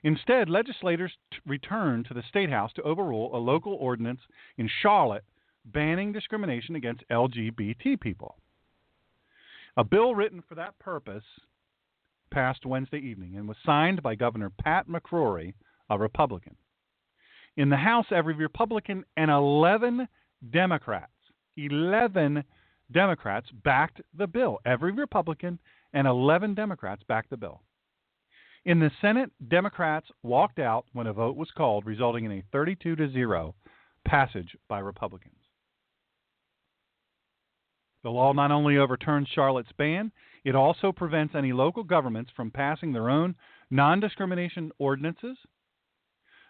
Instead, legislators t- returned to the State House to overrule a local ordinance in Charlotte banning discrimination against LGBT people. A bill written for that purpose passed Wednesday evening and was signed by Governor Pat McCrory, a Republican. In the House, every Republican and 11 Democrats, 11 Democrats backed the bill. Every Republican and 11 Democrats backed the bill. In the Senate, Democrats walked out when a vote was called, resulting in a 32 to 0 passage by Republicans. The law not only overturns Charlotte's ban, it also prevents any local governments from passing their own non discrimination ordinances,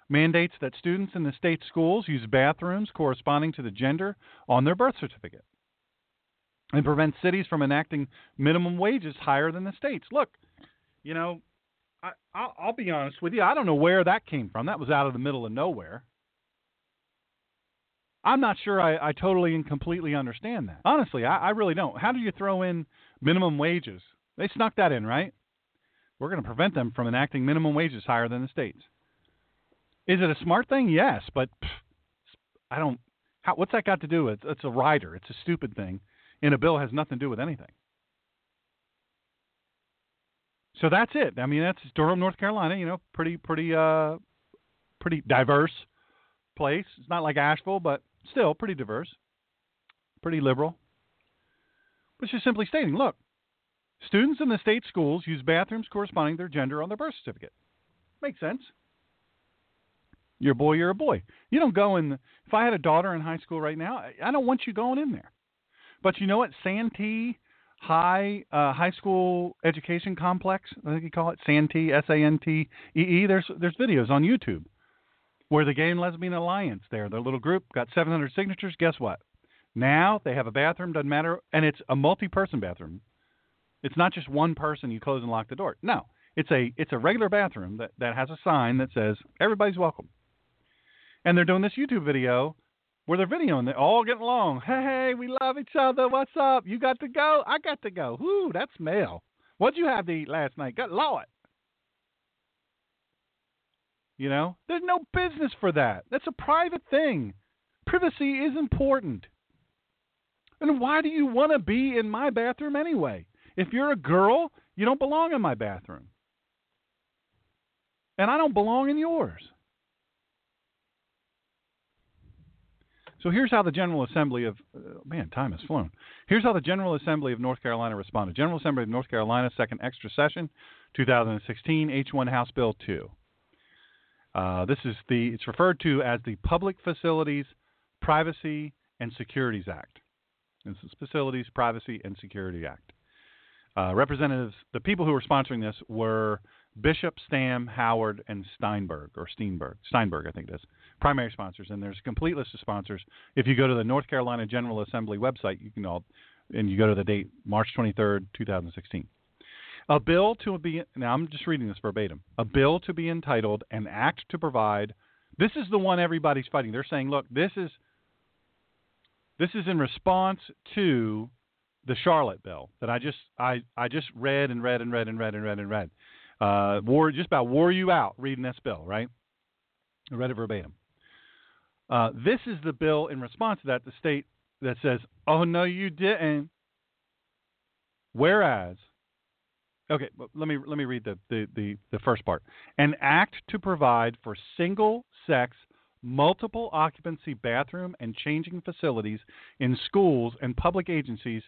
mandates that students in the state schools use bathrooms corresponding to the gender on their birth certificate, and prevents cities from enacting minimum wages higher than the states. Look, you know, I, I'll, I'll be honest with you. I don't know where that came from. That was out of the middle of nowhere. I'm not sure I, I totally and completely understand that. Honestly, I, I really don't. How do you throw in minimum wages? They snuck that in, right? We're going to prevent them from enacting minimum wages higher than the states. Is it a smart thing? Yes, but pff, I don't. How, what's that got to do with? It's a rider. It's a stupid thing and a bill has nothing to do with anything. So that's it. I mean, that's Durham, North Carolina. You know, pretty, pretty, uh, pretty diverse place. It's not like Asheville, but still pretty diverse, pretty liberal. But she's simply stating, look, students in the state schools use bathrooms corresponding to their gender on their birth certificate. Makes sense. You're a boy, you're a boy. You don't go in. If I had a daughter in high school right now, I don't want you going in there. But you know what? Santee High uh, High School Education Complex, I think you call it Santee, S A N T E E. There's there's videos on YouTube where the Gay and Lesbian Alliance, there, their little group, got 700 signatures. Guess what? Now they have a bathroom, doesn't matter, and it's a multi-person bathroom. It's not just one person. You close and lock the door. No, it's a it's a regular bathroom that that has a sign that says everybody's welcome. And they're doing this YouTube video where they're videoing. They're all getting along. Hey, we love each other. What's up? You got to go. I got to go. Whoo, that's male. What'd you have to eat last night? Got Lord. You know, there's no business for that. That's a private thing. Privacy is important. And why do you want to be in my bathroom anyway? If you're a girl, you don't belong in my bathroom. And I don't belong in yours. So here's how the General Assembly of uh, man, time has flown. Here's how the General Assembly of North Carolina responded. General Assembly of North Carolina, second extra session, 2016, H1 House Bill 2. Uh, this is the it's referred to as the Public Facilities Privacy and Securities Act. This is Facilities Privacy and Security Act. Uh, representatives, the people who were sponsoring this were Bishop, Stam, Howard, and Steinberg, or Steinberg, Steinberg, I think it is, primary sponsors. And there's a complete list of sponsors. If you go to the North Carolina General Assembly website, you can all, and you go to the date March 23rd, 2016. A bill to be now I'm just reading this verbatim. A bill to be entitled "An Act to Provide." This is the one everybody's fighting. They're saying, "Look, this is this is in response to the Charlotte bill that I just I I just read and read and read and read and read and read uh, wore just about wore you out reading this bill, right? I read it verbatim. Uh, this is the bill in response to that, the state that says, "Oh no, you didn't." Whereas Okay, let me let me read the, the, the, the first part. An act to provide for single sex, multiple occupancy bathroom and changing facilities in schools and public agencies,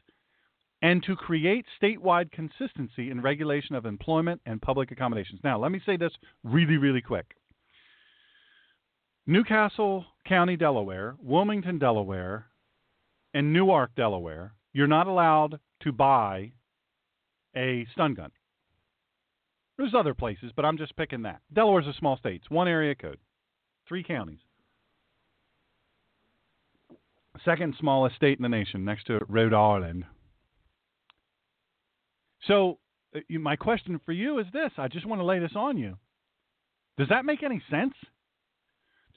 and to create statewide consistency in regulation of employment and public accommodations. Now, let me say this really, really quick. New Castle County, Delaware, Wilmington, Delaware, and Newark, Delaware, you're not allowed to buy a stun gun. There's other places, but I'm just picking that. Delaware's a small state. It's one area code, three counties. Second smallest state in the nation, next to Rhode Island. So, uh, my question for you is this I just want to lay this on you. Does that make any sense?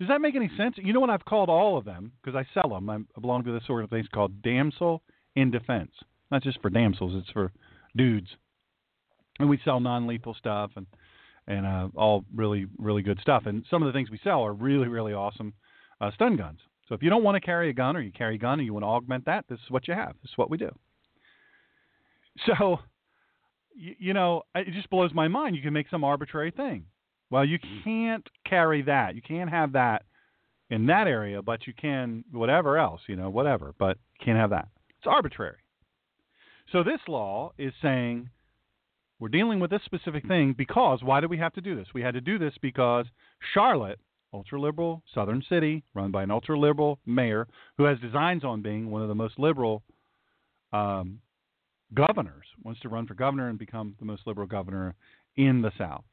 Does that make any sense? You know what I've called all of them because I sell them. I belong to this organization called Damsel in Defense. Not just for damsels, it's for dudes. And we sell non-lethal stuff and and uh, all really really good stuff. And some of the things we sell are really really awesome uh, stun guns. So if you don't want to carry a gun or you carry a gun and you want to augment that, this is what you have. This is what we do. So, you, you know, it just blows my mind. You can make some arbitrary thing. Well, you can't carry that. You can't have that in that area, but you can whatever else, you know, whatever. But you can't have that. It's arbitrary. So this law is saying we're dealing with this specific thing because why do we have to do this? We had to do this because Charlotte, ultra liberal southern city, run by an ultra liberal mayor who has designs on being one of the most liberal um, governors, wants to run for governor and become the most liberal governor in the South.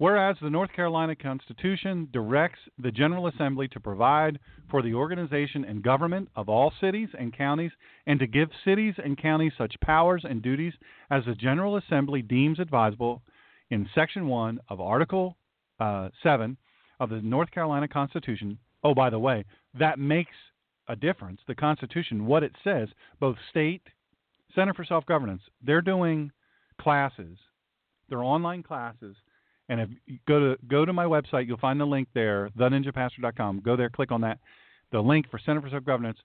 Whereas the North Carolina Constitution directs the General Assembly to provide for the organization and government of all cities and counties and to give cities and counties such powers and duties as the General Assembly deems advisable in Section 1 of Article uh, 7 of the North Carolina Constitution. Oh, by the way, that makes a difference. The Constitution, what it says, both state, Center for Self Governance, they're doing classes, they're online classes and if you go to go to my website, you'll find the link there, theninjapastor.com. Go there, click on that. The link for Center for Self Governance.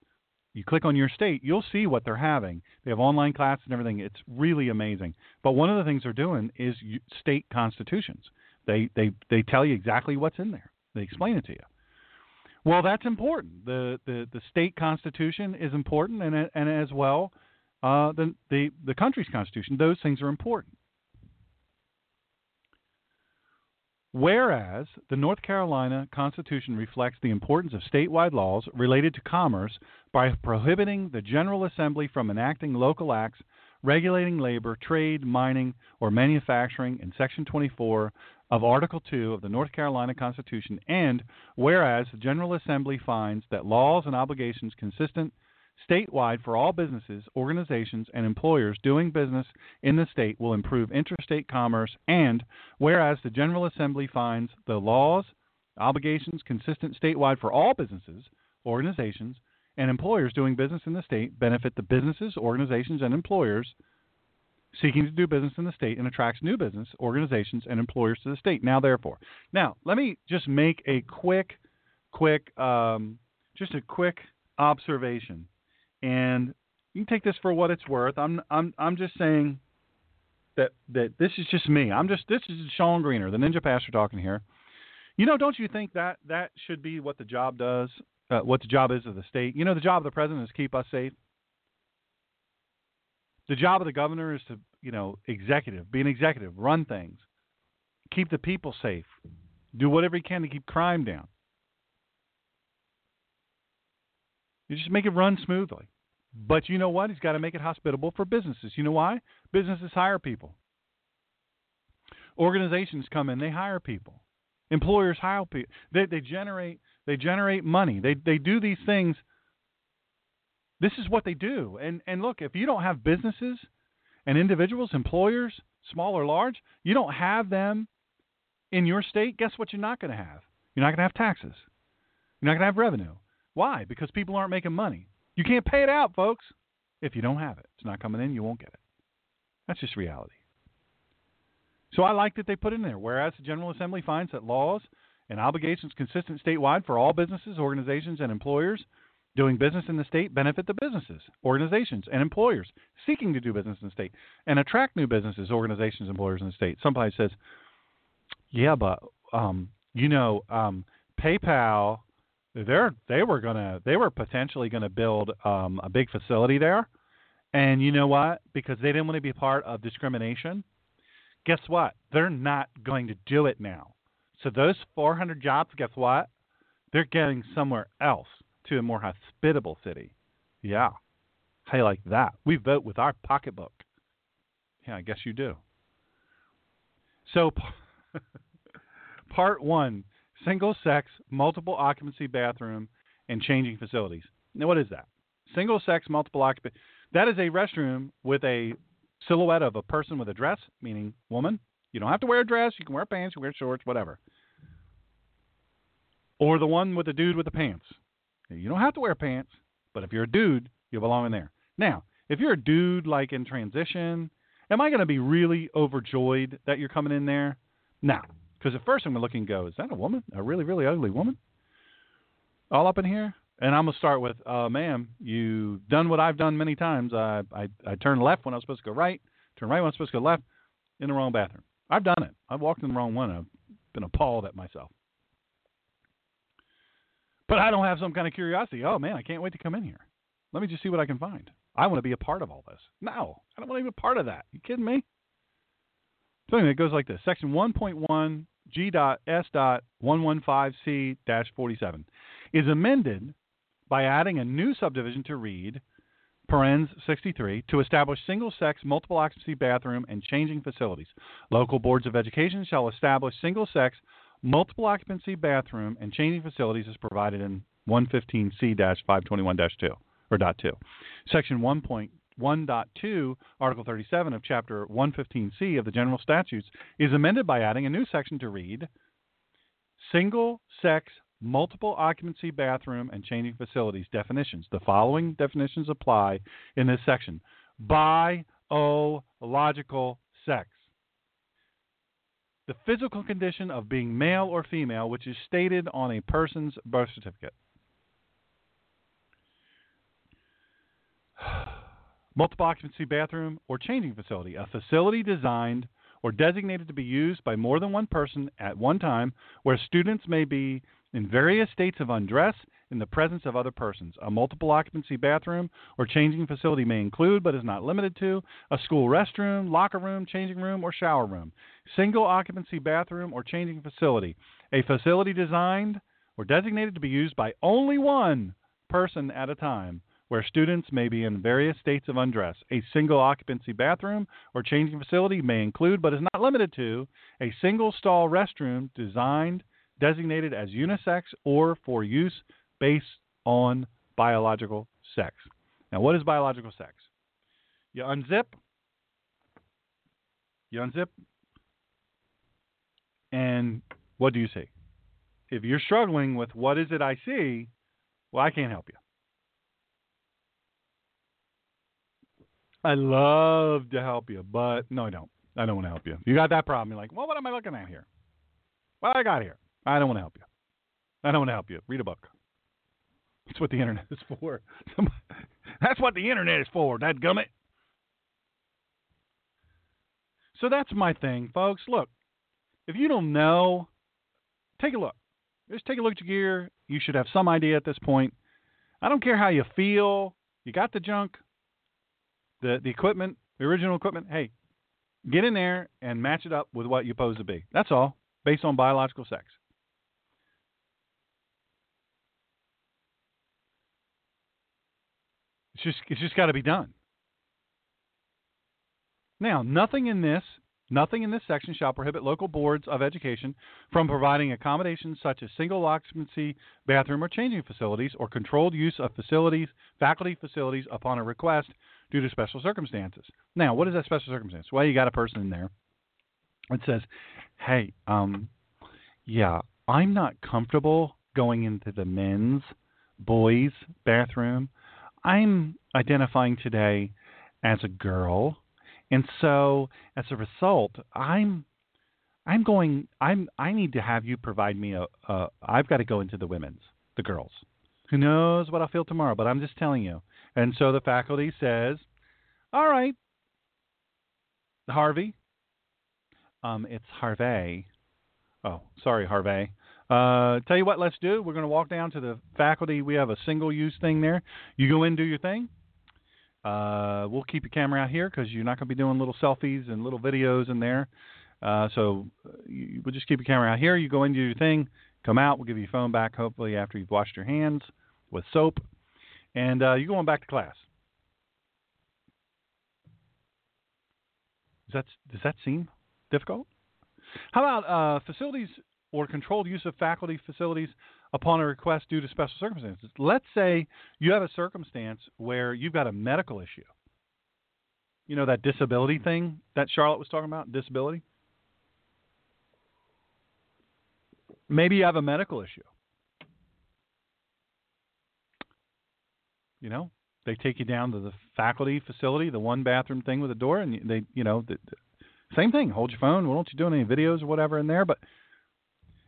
You click on your state, you'll see what they're having. They have online classes and everything. It's really amazing. But one of the things they're doing is state constitutions. They they they tell you exactly what's in there. They explain it to you. Well, that's important. The the, the state constitution is important, and and as well, uh, the the the country's constitution. Those things are important. Whereas the North Carolina Constitution reflects the importance of statewide laws related to commerce by prohibiting the General Assembly from enacting local acts regulating labor, trade, mining, or manufacturing in Section 24 of Article 2 of the North Carolina Constitution, and whereas the General Assembly finds that laws and obligations consistent statewide for all businesses, organizations, and employers doing business in the state will improve interstate commerce, and whereas the General Assembly finds the laws, obligations consistent statewide for all businesses, organizations, and employers doing business in the state benefit the businesses, organizations, and employers seeking to do business in the state and attracts new business, organizations, and employers to the state. Now, therefore, now let me just make a quick, quick, um, just a quick observation and you can take this for what it's worth. I'm I'm I'm just saying that that this is just me. I'm just this is Shawn Greener, the Ninja Pastor, talking here. You know, don't you think that that should be what the job does? Uh, what the job is of the state? You know, the job of the president is keep us safe. The job of the governor is to, you know, executive, be an executive, run things, keep the people safe, do whatever he can to keep crime down. You just make it run smoothly. But you know what? He's got to make it hospitable for businesses. You know why? Businesses hire people. Organizations come in, they hire people. Employers hire people. They, they generate they generate money. They they do these things. This is what they do. And and look, if you don't have businesses and individuals, employers, small or large, you don't have them in your state, guess what you're not going to have? You're not going to have taxes. You're not going to have revenue. Why? Because people aren't making money. You can't pay it out, folks. If you don't have it, it's not coming in, you won't get it. That's just reality. So I like that they put it in there. Whereas the General Assembly finds that laws and obligations consistent statewide for all businesses, organizations, and employers doing business in the state benefit the businesses, organizations, and employers seeking to do business in the state and attract new businesses, organizations, employers in the state. Somebody says, "Yeah, but um, you know, um, PayPal, they're they were gonna they were potentially gonna build um, a big facility there, and you know what? Because they didn't want to be part of discrimination. Guess what? They're not going to do it now. So those 400 jobs, guess what? They're getting somewhere else to a more hospitable city. Yeah. How you like that? We vote with our pocketbook. Yeah, I guess you do. So, part one single sex, multiple occupancy bathroom, and changing facilities. Now, what is that? Single sex, multiple occupancy. That is a restroom with a silhouette of a person with a dress, meaning woman. You don't have to wear a dress. You can wear pants, you can wear shorts, whatever. Or the one with the dude with the pants. You don't have to wear pants, but if you're a dude, you belong in there. Now, if you're a dude like in transition, am I going to be really overjoyed that you're coming in there? No, because at first I'm going to look and go, is that a woman? A really, really ugly woman? All up in here? And I'm gonna start with, uh, ma'am, you've done what I've done many times. I, I I turned left when I was supposed to go right, turn right when I was supposed to go left, in the wrong bathroom. I've done it. I've walked in the wrong one. I've been appalled at myself. But I don't have some kind of curiosity. Oh man, I can't wait to come in here. Let me just see what I can find. I want to be a part of all this. No, I don't want to be a part of that. You kidding me? So anyway, it goes like this: Section 1.1 G dot S dot 115 C dash 47 is amended by adding a new subdivision to read parens 63 to establish single sex multiple occupancy bathroom and changing facilities. Local boards of education shall establish single sex multiple occupancy bathroom and changing facilities as provided in 115C-521-2 or dot 2. Section 1.1.2 Article 37 of chapter 115C of the General Statutes is amended by adding a new section to read single sex multiple occupancy bathroom and changing facilities definitions. The following definitions apply in this section. Biological sex. The physical condition of being male or female, which is stated on a person's birth certificate. Multiple occupancy bathroom or changing facility. A facility designed or designated to be used by more than one person at one time where students may be in various states of undress in the presence of other persons. A multiple occupancy bathroom or changing facility may include, but is not limited to, a school restroom, locker room, changing room, or shower room. Single occupancy bathroom or changing facility. A facility designed or designated to be used by only one person at a time where students may be in various states of undress. A single occupancy bathroom or changing facility may include, but is not limited to, a single stall restroom designed designated as unisex or for use based on biological sex. Now, what is biological sex? You unzip, you unzip, and what do you see? If you're struggling with what is it I see, well, I can't help you. I love to help you, but no, I don't. I don't want to help you. You got that problem. You're like, well, what am I looking at here? What I got here? I don't want to help you. I don't want to help you. Read a book. That's what the internet is for. that's what the internet is for, that gummit. So that's my thing, folks. Look, if you don't know, take a look. Just take a look at your gear. You should have some idea at this point. I don't care how you feel. You got the junk, the the equipment, the original equipment. Hey, get in there and match it up with what you pose to be. That's all, based on biological sex. It's just it's just got to be done. Now, nothing in this nothing in this section shall prohibit local boards of education from providing accommodations such as single occupancy bathroom or changing facilities or controlled use of facilities, faculty facilities upon a request due to special circumstances. Now, what is that special circumstance? Well, you got a person in there that says, "Hey, um, yeah, I'm not comfortable going into the men's boys bathroom. I'm identifying today as a girl, and so as a result, I'm I'm going I'm I need to have you provide me a, a I've got to go into the women's, the girls. Who knows what I'll feel tomorrow? But I'm just telling you. And so the faculty says, "All right, Harvey. Um, it's Harvey. Oh, sorry, Harvey. Uh, tell you what, let's do. We're going to walk down to the faculty. We have a single-use thing there. You go in, do your thing. Uh, we'll keep your camera out here because you're not going to be doing little selfies and little videos in there. Uh, so uh, you, we'll just keep your camera out here. You go in, do your thing, come out. We'll give you your phone back, hopefully after you've washed your hands with soap, and uh, you're going back to class. Does that does that seem difficult? How about uh, facilities or controlled use of faculty facilities upon a request due to special circumstances? Let's say you have a circumstance where you've got a medical issue. You know that disability thing that Charlotte was talking about, disability. Maybe you have a medical issue. You know, they take you down to the faculty facility, the one bathroom thing with a door, and they, you know, the, the, same thing. Hold your phone. Well, don't you doing any videos or whatever in there? But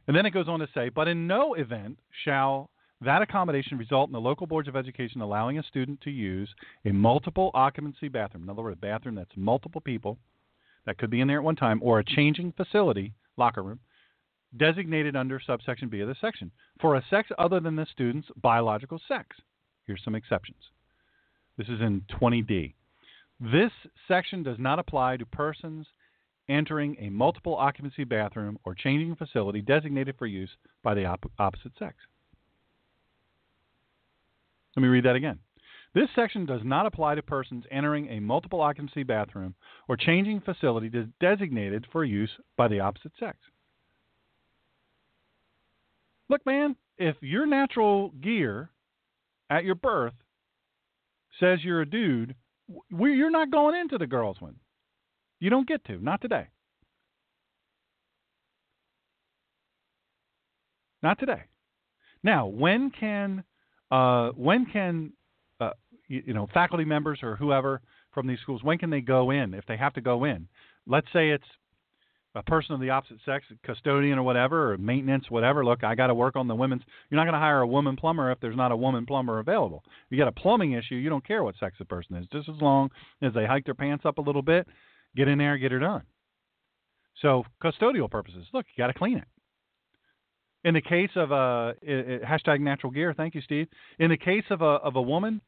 and then it goes on to say, but in no event shall that accommodation result in the local boards of education allowing a student to use a multiple occupancy bathroom. In other words, a bathroom that's multiple people that could be in there at one time, or a changing facility locker room designated under subsection B of the section for a sex other than the student's biological sex. Here's some exceptions. This is in 20D. This section does not apply to persons entering a multiple occupancy bathroom or changing facility designated for use by the op- opposite sex. Let me read that again. This section does not apply to persons entering a multiple occupancy bathroom or changing facility designated for use by the opposite sex. Look, man, if your natural gear at your birth says you're a dude, we, you're not going into the girls' one. You don't get to. Not today. Not today. Now, when can uh, when can uh, you, you, know faculty members or whoever from these schools when can they go in if they have to go in? Let's say it's a person of the opposite sex, custodian or whatever, or maintenance, whatever. Look, I got to work on the women's. You're not going to hire a woman plumber if there's not a woman plumber available. You got a plumbing issue, you don't care what sex the person is, just as long as they hike their pants up a little bit, get in there, get her done. So custodial purposes, look, you got to clean it. In the case of a hashtag natural gear, thank you, Steve. In the case of a of a woman,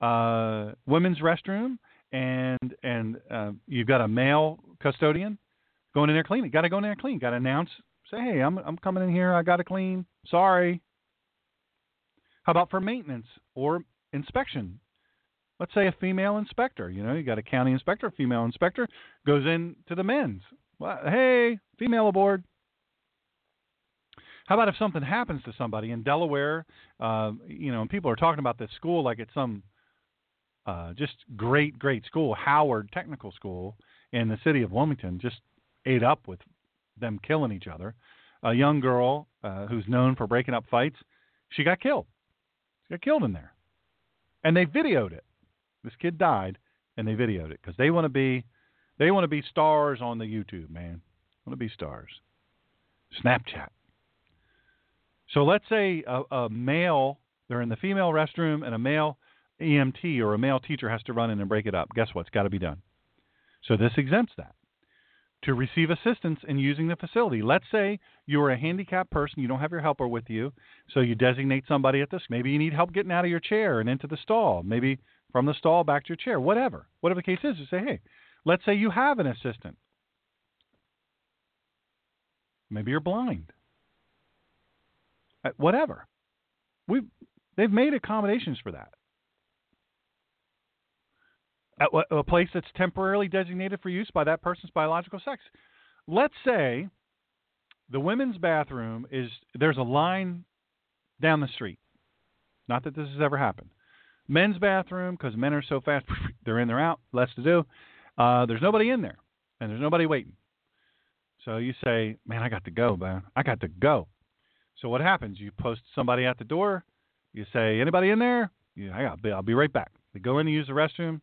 uh, women's restroom, and and uh, you've got a male custodian going in there cleaning. Got to go in there clean. Got to announce. Say, hey, I'm I'm coming in here. I got to clean. Sorry. How about for maintenance or inspection? Let's say a female inspector. You know, you got a county inspector, female inspector goes in to the men's. Well, hey, female aboard. How about if something happens to somebody in Delaware? Uh, you know, and people are talking about this school like it's some uh, just great, great school, Howard Technical School in the city of Wilmington. Just ate up with them killing each other. A young girl uh, who's known for breaking up fights, she got killed. She got killed in there, and they videoed it. This kid died, and they videoed it because they want to be, they want to be stars on the YouTube, man. Want to be stars. Snapchat. So let's say a, a male, they're in the female restroom, and a male EMT or a male teacher has to run in and break it up. Guess what? It's got to be done. So this exempts that to receive assistance in using the facility. Let's say you're a handicapped person, you don't have your helper with you, so you designate somebody at this. Maybe you need help getting out of your chair and into the stall, maybe from the stall back to your chair, whatever. Whatever the case is, you say, hey, let's say you have an assistant. Maybe you're blind. Uh, whatever. We've, they've made accommodations for that at a place that's temporarily designated for use by that person's biological sex. Let's say the women's bathroom is there's a line down the street. Not that this has ever happened. Men's bathroom because men are so fast, they're in, they're out, less to do. Uh, there's nobody in there, and there's nobody waiting. So you say, "Man, I got to go, man. I got to go." So what happens? You post somebody at the door. You say, "Anybody in there?" Yeah, I got. I'll be right back. They go in to use the restroom.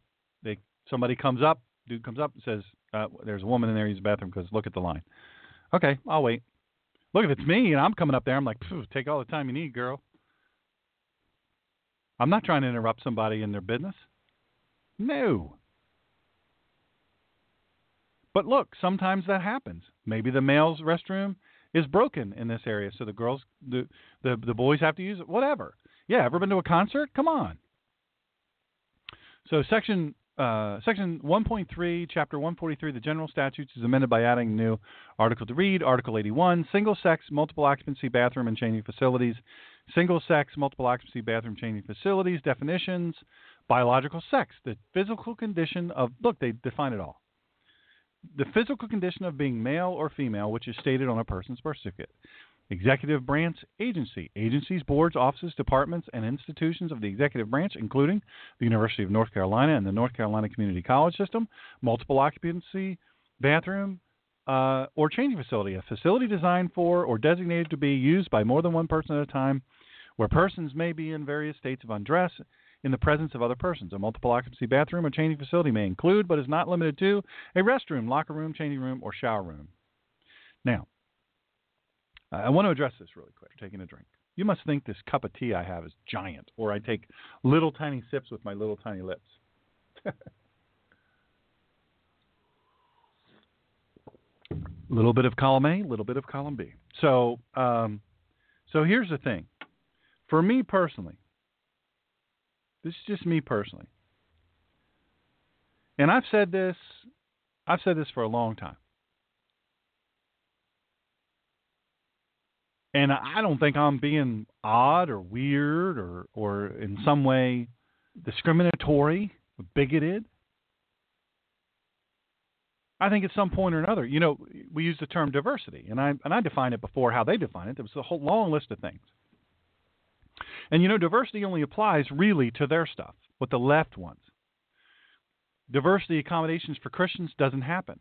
Somebody comes up, dude comes up and says, uh, "There's a woman in there. Use the bathroom because look at the line." Okay, I'll wait. Look, if it's me and I'm coming up there, I'm like, "Take all the time you need, girl." I'm not trying to interrupt somebody in their business. No. But look, sometimes that happens. Maybe the male's restroom is broken in this area, so the girls, the the, the boys have to use it. Whatever. Yeah, ever been to a concert? Come on. So section uh, section 1.3, chapter 143, the general statutes is amended by adding new article to read. Article 81, single sex, multiple occupancy bathroom and changing facilities. Single sex, multiple occupancy bathroom changing facilities. Definitions: biological sex, the physical condition of look, they define it all the physical condition of being male or female, which is stated on a person's birth certificate. Executive branch agency. Agencies, boards, offices, departments, and institutions of the executive branch, including the University of North Carolina and the North Carolina Community College System, multiple occupancy, bathroom, uh, or changing facility. A facility designed for or designated to be used by more than one person at a time, where persons may be in various states of undress in the presence of other persons. A multiple occupancy bathroom or changing facility may include, but is not limited to, a restroom, locker room, changing room, or shower room. Now, I want to address this really quick, taking a drink. You must think this cup of tea I have is giant, or I take little tiny sips with my little tiny lips. little bit of column A, little bit of column B. So, um, so here's the thing. For me personally, this is just me personally. And I've said this I've said this for a long time. And I don't think I'm being odd or weird or, or in some way discriminatory, bigoted. I think at some point or another, you know, we use the term diversity, and I and I defined it before how they define it. There was a whole long list of things. And you know, diversity only applies really to their stuff, what the left wants. Diversity accommodations for Christians doesn't happen.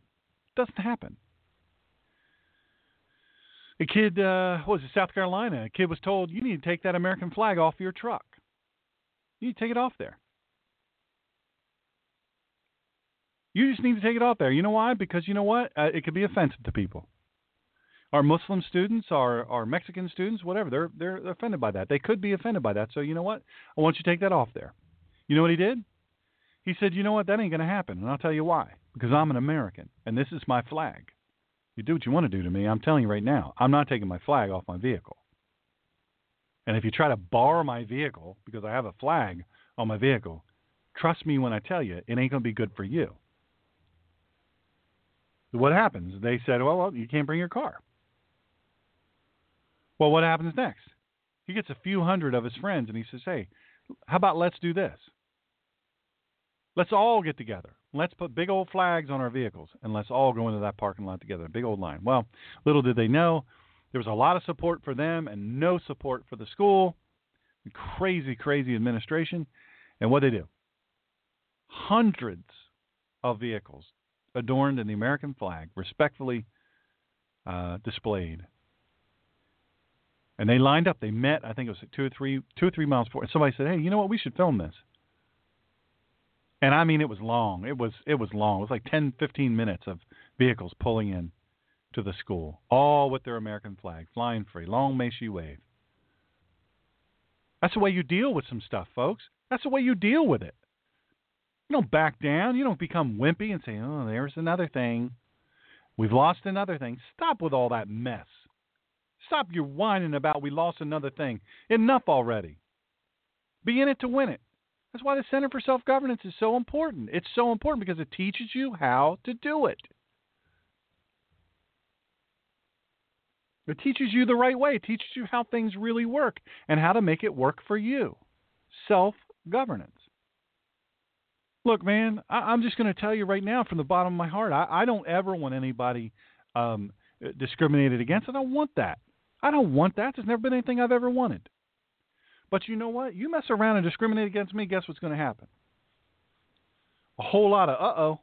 Doesn't happen. A kid, uh, what was it, South Carolina? A kid was told, "You need to take that American flag off your truck. You need to take it off there. You just need to take it off there. You know why? Because you know what? Uh, it could be offensive to people our Muslim students, our our Mexican students, whatever, they're they're offended by that. They could be offended by that. So you know what? I want you to take that off there. You know what he did? He said, "You know what? That ain't going to happen." And I'll tell you why. Because I'm an American and this is my flag. You do what you want to do to me. I'm telling you right now. I'm not taking my flag off my vehicle. And if you try to bar my vehicle because I have a flag on my vehicle, trust me when I tell you, it ain't going to be good for you. What happens? They said, well, well, you can't bring your car. Well, what happens next? He gets a few hundred of his friends and he says, Hey, how about let's do this? Let's all get together. Let's put big old flags on our vehicles and let's all go into that parking lot together. Big old line. Well, little did they know there was a lot of support for them and no support for the school. Crazy, crazy administration. And what they do? Hundreds of vehicles adorned in the American flag, respectfully uh, displayed and they lined up. They met. I think it was two or three, two or three miles before. And somebody said, "Hey, you know what? We should film this." And I mean, it was long. It was it was long. It was like 10, 15 minutes of vehicles pulling in to the school, all with their American flag flying free. Long may she wave. That's the way you deal with some stuff, folks. That's the way you deal with it. You don't back down. You don't become wimpy and say, "Oh, there's another thing. We've lost another thing." Stop with all that mess. Stop your whining about we lost another thing. Enough already. Be in it to win it. That's why the Center for Self Governance is so important. It's so important because it teaches you how to do it. It teaches you the right way. It teaches you how things really work and how to make it work for you. Self governance. Look, man, I, am just going to tell you right now from the bottom of my heart, I, I don't ever want anybody um, discriminated against. I don't want that. I don't want that. There's never been anything I've ever wanted. But you know what? You mess around and discriminate against me, guess what's going to happen? A whole lot of uh oh.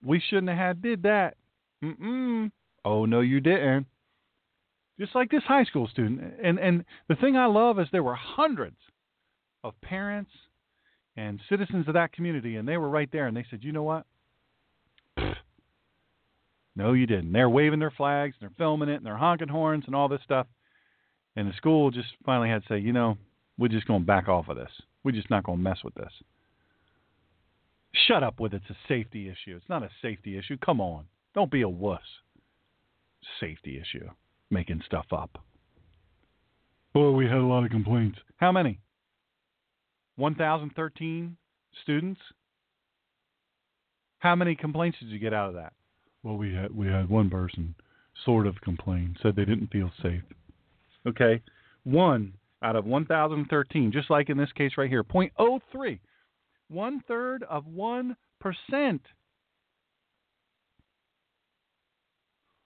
We shouldn't have had did that. Mm mm. Oh no, you didn't. Just like this high school student. And and the thing I love is there were hundreds of parents and citizens of that community, and they were right there, and they said, you know what? No, you didn't. They're waving their flags, and they're filming it, and they're honking horns and all this stuff. And the school just finally had to say, you know, we're just going to back off of this. We're just not going to mess with this. Shut up with it's a safety issue. It's not a safety issue. Come on. Don't be a wuss. Safety issue. Making stuff up. Well, we had a lot of complaints. How many? 1,013 students? How many complaints did you get out of that? Well, we had we had one person sort of complain, said they didn't feel safe. Okay, one out of 1,013, just like in this case right here, 0.03, one third of one percent.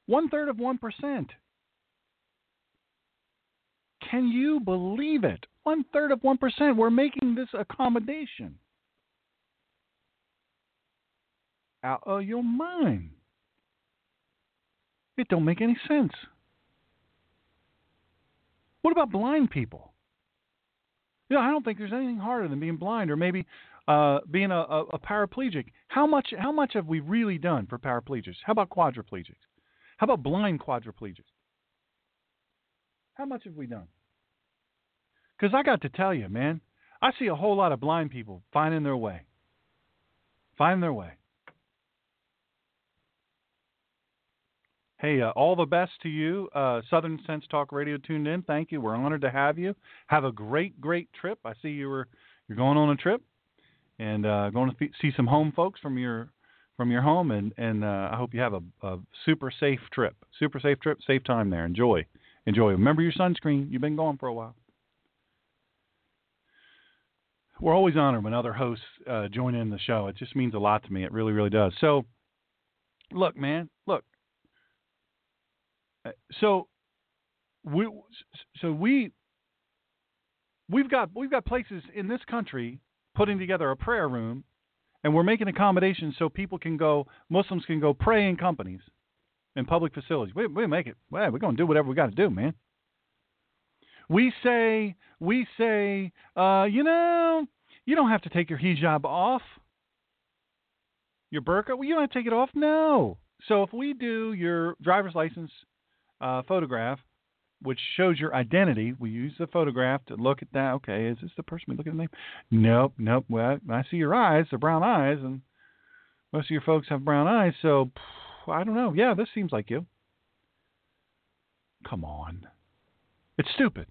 One third of one percent. Can you believe it? One third of one percent. We're making this accommodation. Out of your mind. It don't make any sense. What about blind people? Know, I don't think there's anything harder than being blind or maybe uh, being a, a, a paraplegic. How much how much have we really done for paraplegics? How about quadriplegics? How about blind quadriplegics? How much have we done? Because I got to tell you, man, I see a whole lot of blind people finding their way. Finding their way. Hey, uh, all the best to you, uh, Southern Sense Talk Radio tuned in. Thank you. We're honored to have you. Have a great, great trip. I see you were you're going on a trip and uh, going to see some home folks from your from your home, and and uh, I hope you have a, a super safe trip. Super safe trip, safe time there. Enjoy, enjoy. Remember your sunscreen. You've been gone for a while. We're always honored when other hosts uh, join in the show. It just means a lot to me. It really, really does. So, look, man, look, so we so we we've got we've got places in this country putting together a prayer room and we're making accommodations so people can go Muslims can go pray in companies in public facilities. We we make it well, we're gonna do whatever we gotta do, man. We say we say, uh, you know, you don't have to take your hijab off. Your burqa, well, you don't have to take it off. No. So if we do your driver's license uh, photograph, which shows your identity. We use the photograph to look at that. Okay, is this the person we look at the name? Nope, nope. Well, I see your eyes, the brown eyes, and most of your folks have brown eyes. So I don't know. Yeah, this seems like you. Come on, it's stupid.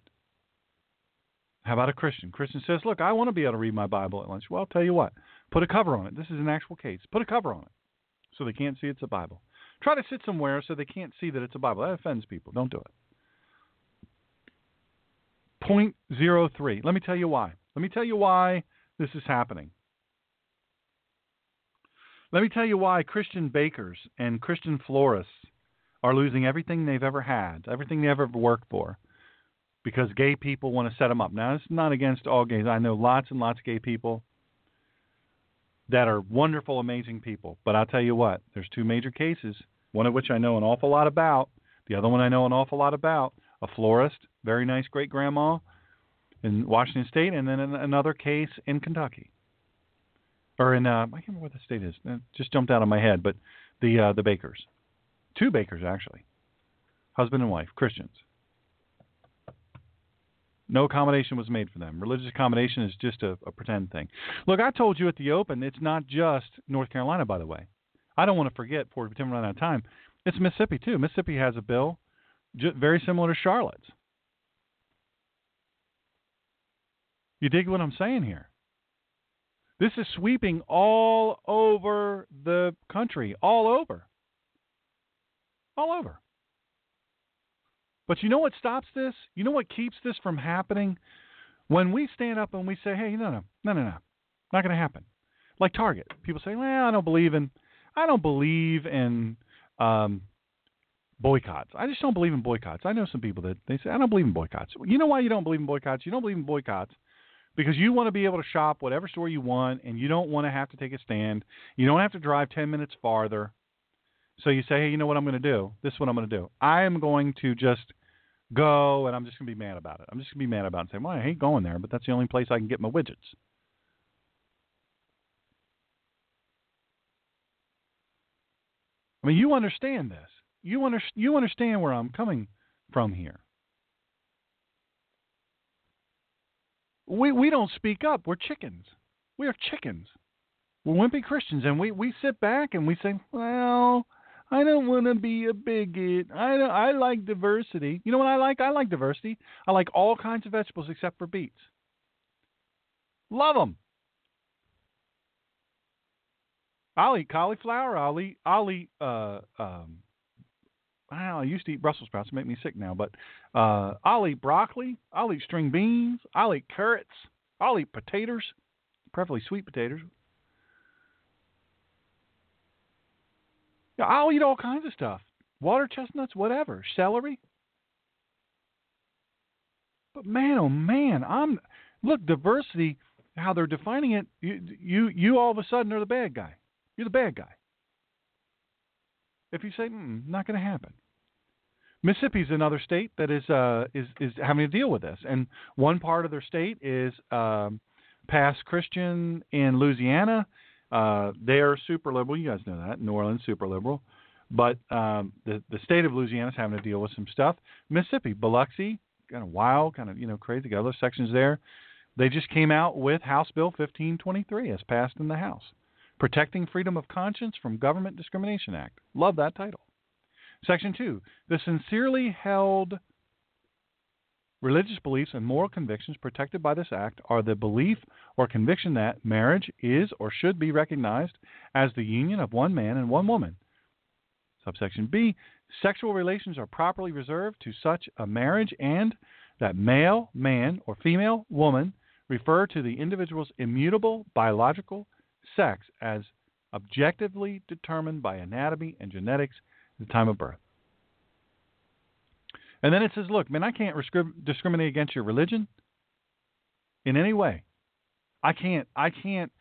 How about a Christian? Christian says, "Look, I want to be able to read my Bible at lunch." Well, I'll tell you what. Put a cover on it. This is an actual case. Put a cover on it so they can't see it's a Bible. Try to sit somewhere so they can't see that it's a Bible. That offends people. Don't do it. Point zero three. Let me tell you why. Let me tell you why this is happening. Let me tell you why Christian bakers and Christian florists are losing everything they've ever had, everything they've ever worked for, because gay people want to set them up. Now, it's not against all gays. I know lots and lots of gay people that are wonderful, amazing people. But I'll tell you what, there's two major cases, one of which I know an awful lot about, the other one I know an awful lot about, a florist, very nice great grandma in Washington State, and then another case in Kentucky. Or in uh, I can't remember what the state is. It just jumped out of my head, but the uh, the bakers, two bakers actually, husband and wife, Christians. No accommodation was made for them. Religious accommodation is just a, a, pretend thing. Look, I told you at the open, it's not just North Carolina, by the way. I don't want to forget, for we run out of time, it's Mississippi, too. Mississippi has a bill very similar to Charlotte's. You dig what I'm saying here? This is sweeping all over the country, all over. All over. But you know what stops this? You know what keeps this from happening? When we stand up and we say, "Hey, no, no, no, no, no, not going to happen." Like Target, people say, "Well, I don't believe in, I don't believe in um, boycotts. I just don't believe in boycotts." I know some people that they say, "I don't believe in boycotts." You know why you don't believe in boycotts? You don't believe in boycotts because you want to be able to shop whatever store you want, and you don't want to have to take a stand. You don't have to drive ten minutes farther. So you say, hey, you know what I'm going to do? This is what I'm going to do. I am going to just go, and I'm just going to be mad about it. I'm just going to be mad about it and say, well, I hate going there, but that's the only place I can get my widgets. I mean, you understand this. You, under, you understand where I'm coming from here. We we don't speak up. We're chickens. We are chickens. We're wimpy Christians, and we we sit back and we say, well. I don't want to be a bigot. I don't, I like diversity. You know what I like? I like diversity. I like all kinds of vegetables except for beets. Love them. I'll eat cauliflower. I'll eat. I'll eat. Uh, um, I, used to eat Brussels sprouts. It make me sick now. But uh, I'll eat broccoli. I'll eat string beans. I'll eat carrots. I'll eat potatoes, preferably sweet potatoes. I'll eat all kinds of stuff. Water chestnuts, whatever. Celery. But man, oh man, I'm look diversity. How they're defining it. You you you all of a sudden are the bad guy. You're the bad guy. If you say, mm, not going to happen. Mississippi is another state that is uh, is is having to deal with this, and one part of their state is um, Pass Christian in Louisiana. Uh, they are super liberal. You guys know that New Orleans super liberal, but um, the the state of Louisiana is having to deal with some stuff. Mississippi, Biloxi, kind of wild, kind of you know crazy. Got other sections there. They just came out with House Bill 1523 as passed in the House. Protecting Freedom of Conscience from Government Discrimination Act. Love that title. Section 2. The sincerely held religious beliefs and moral convictions protected by this act are the belief or conviction that marriage is or should be recognized as the union of one man and one woman. Subsection B. Sexual relations are properly reserved to such a marriage and that male, man, or female, woman refer to the individual's immutable biological sex as objectively determined by anatomy and genetics at the time of birth. And then it says, look, man, I can't discriminate against your religion in any way. I can't I can't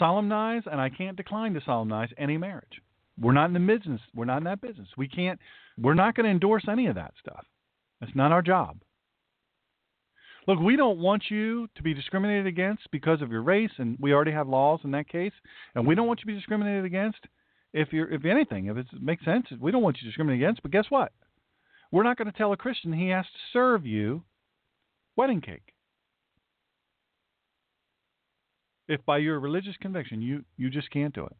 solemnize and I can't decline to solemnize any marriage. We're not in the business. We're not in that business. We can't we're not going to endorse any of that stuff. That's not our job. Look, we don't want you to be discriminated against because of your race, and we already have laws in that case. And we don't want you to be discriminated against if you're, if anything, if it makes sense. We don't want you to discriminate against. But guess what? We're not going to tell a Christian he has to serve you wedding cake. If by your religious conviction you, you just can't do it.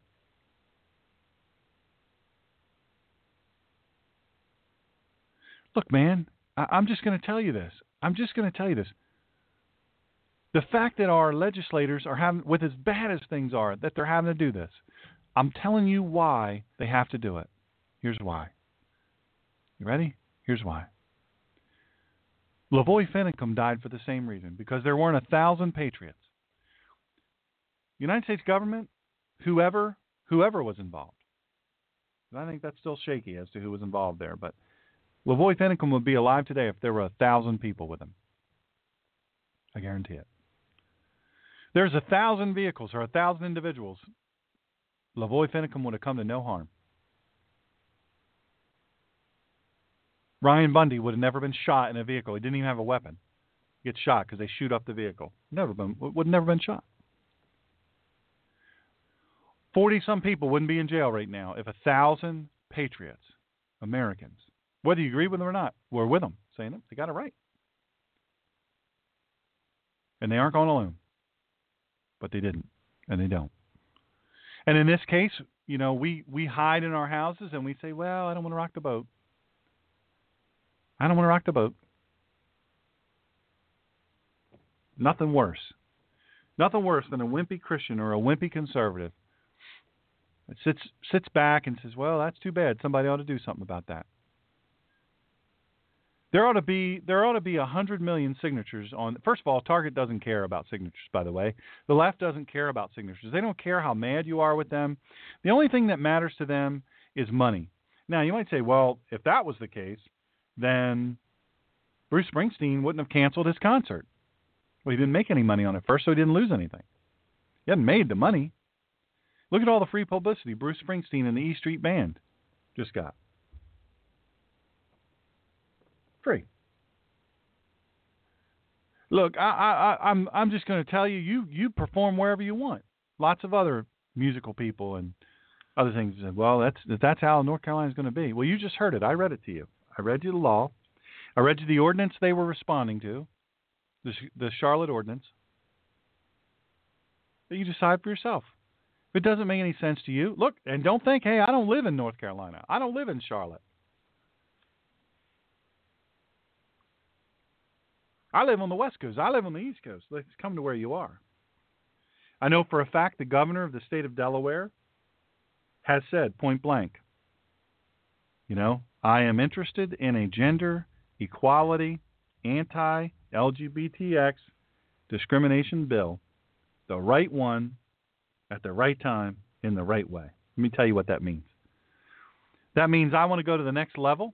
Look, man, I, I'm just going to tell you this. I'm just going to tell you this. The fact that our legislators are having, with as bad as things are, that they're having to do this, I'm telling you why they have to do it. Here's why. You ready? Here's why. LaVoy Finicum died for the same reason because there weren't a thousand patriots. United States government, whoever whoever was involved. And I think that's still shaky as to who was involved there, but LaVoy Finicum would be alive today if there were a thousand people with him. I guarantee it. There's a thousand vehicles or a thousand individuals. LaVoy Finicum would have come to no harm. Ryan Bundy would have never been shot in a vehicle. He didn't even have a weapon. He gets shot because they shoot up the vehicle. Never been would never been shot. Forty some people wouldn't be in jail right now if a thousand patriots, Americans, whether you agree with them or not, we're with them, saying it. They got it right. And they aren't going alone. But they didn't. And they don't. And in this case, you know, we, we hide in our houses and we say, well, I don't want to rock the boat. I don't want to rock the boat. Nothing worse. Nothing worse than a wimpy Christian or a wimpy conservative that sits sits back and says, "Well, that's too bad. Somebody ought to do something about that." There ought to be there ought to be a hundred million signatures on. First of all, Target doesn't care about signatures. By the way, the left doesn't care about signatures. They don't care how mad you are with them. The only thing that matters to them is money. Now, you might say, well, if that was the case, then Bruce Springsteen wouldn't have canceled his concert. Well, he didn't make any money on it first, so he didn't lose anything. He hadn't made the money. Look at all the free publicity Bruce Springsteen and the E Street Band just got. free. Look, I, I, I'm I'm just going to tell you, you you perform wherever you want. Lots of other musical people and other things well, that's that's how North Carolina is going to be. Well, you just heard it. I read it to you. I read you the law. I read you the ordinance they were responding to. the the Charlotte ordinance. But You decide for yourself. If it doesn't make any sense to you, look and don't think, hey, I don't live in North Carolina. I don't live in Charlotte. I live on the West Coast. I live on the East Coast. Let's come to where you are. I know for a fact the governor of the state of Delaware has said point blank, you know, I am interested in a gender equality, anti LGBTX discrimination bill, the right one, at the right time, in the right way. Let me tell you what that means. That means I want to go to the next level.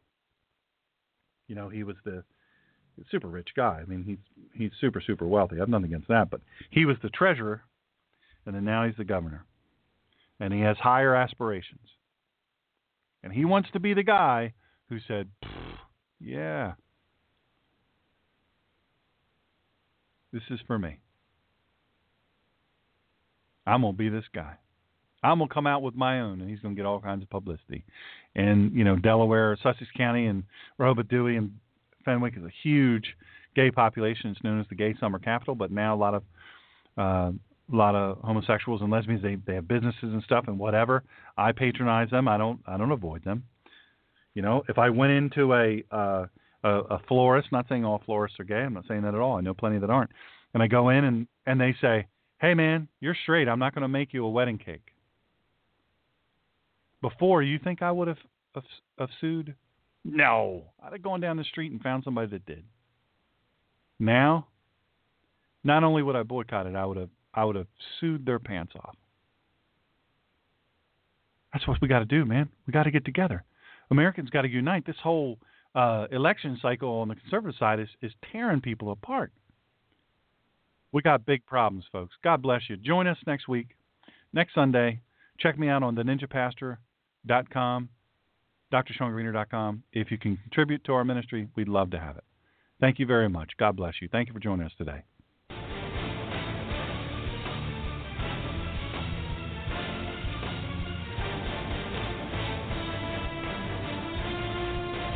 You know, he was the super rich guy. I mean, he's he's super super wealthy. I have nothing against that, but he was the treasurer, and then now he's the governor, and he has higher aspirations. And he wants to be the guy who said, "Yeah, this is for me. I'm gonna be this guy. I'm gonna come out with my own, and he's gonna get all kinds of publicity." And you know, Delaware, Sussex County, and Rehoboth Dewey, and Fenwick is a huge gay population. It's known as the gay summer capital, but now a lot of uh, a lot of homosexuals and lesbians they they have businesses and stuff and whatever. I patronize them. I don't I don't avoid them. You know, if I went into a uh, a, a florist, not saying all florists are gay. I'm not saying that at all. I know plenty that aren't. And I go in and and they say, "Hey man, you're straight. I'm not going to make you a wedding cake." Before, you think I would have have, have sued no, I'd have gone down the street and found somebody that did. Now, not only would I boycott it, I would have I would have sued their pants off. That's what we got to do, man. We got to get together. Americans got to unite. This whole uh, election cycle on the conservative side is is tearing people apart. We got big problems, folks. God bless you. Join us next week, next Sunday. Check me out on the ninjapastor.com DrShawnGreener.com. If you can contribute to our ministry, we'd love to have it. Thank you very much. God bless you. Thank you for joining us today.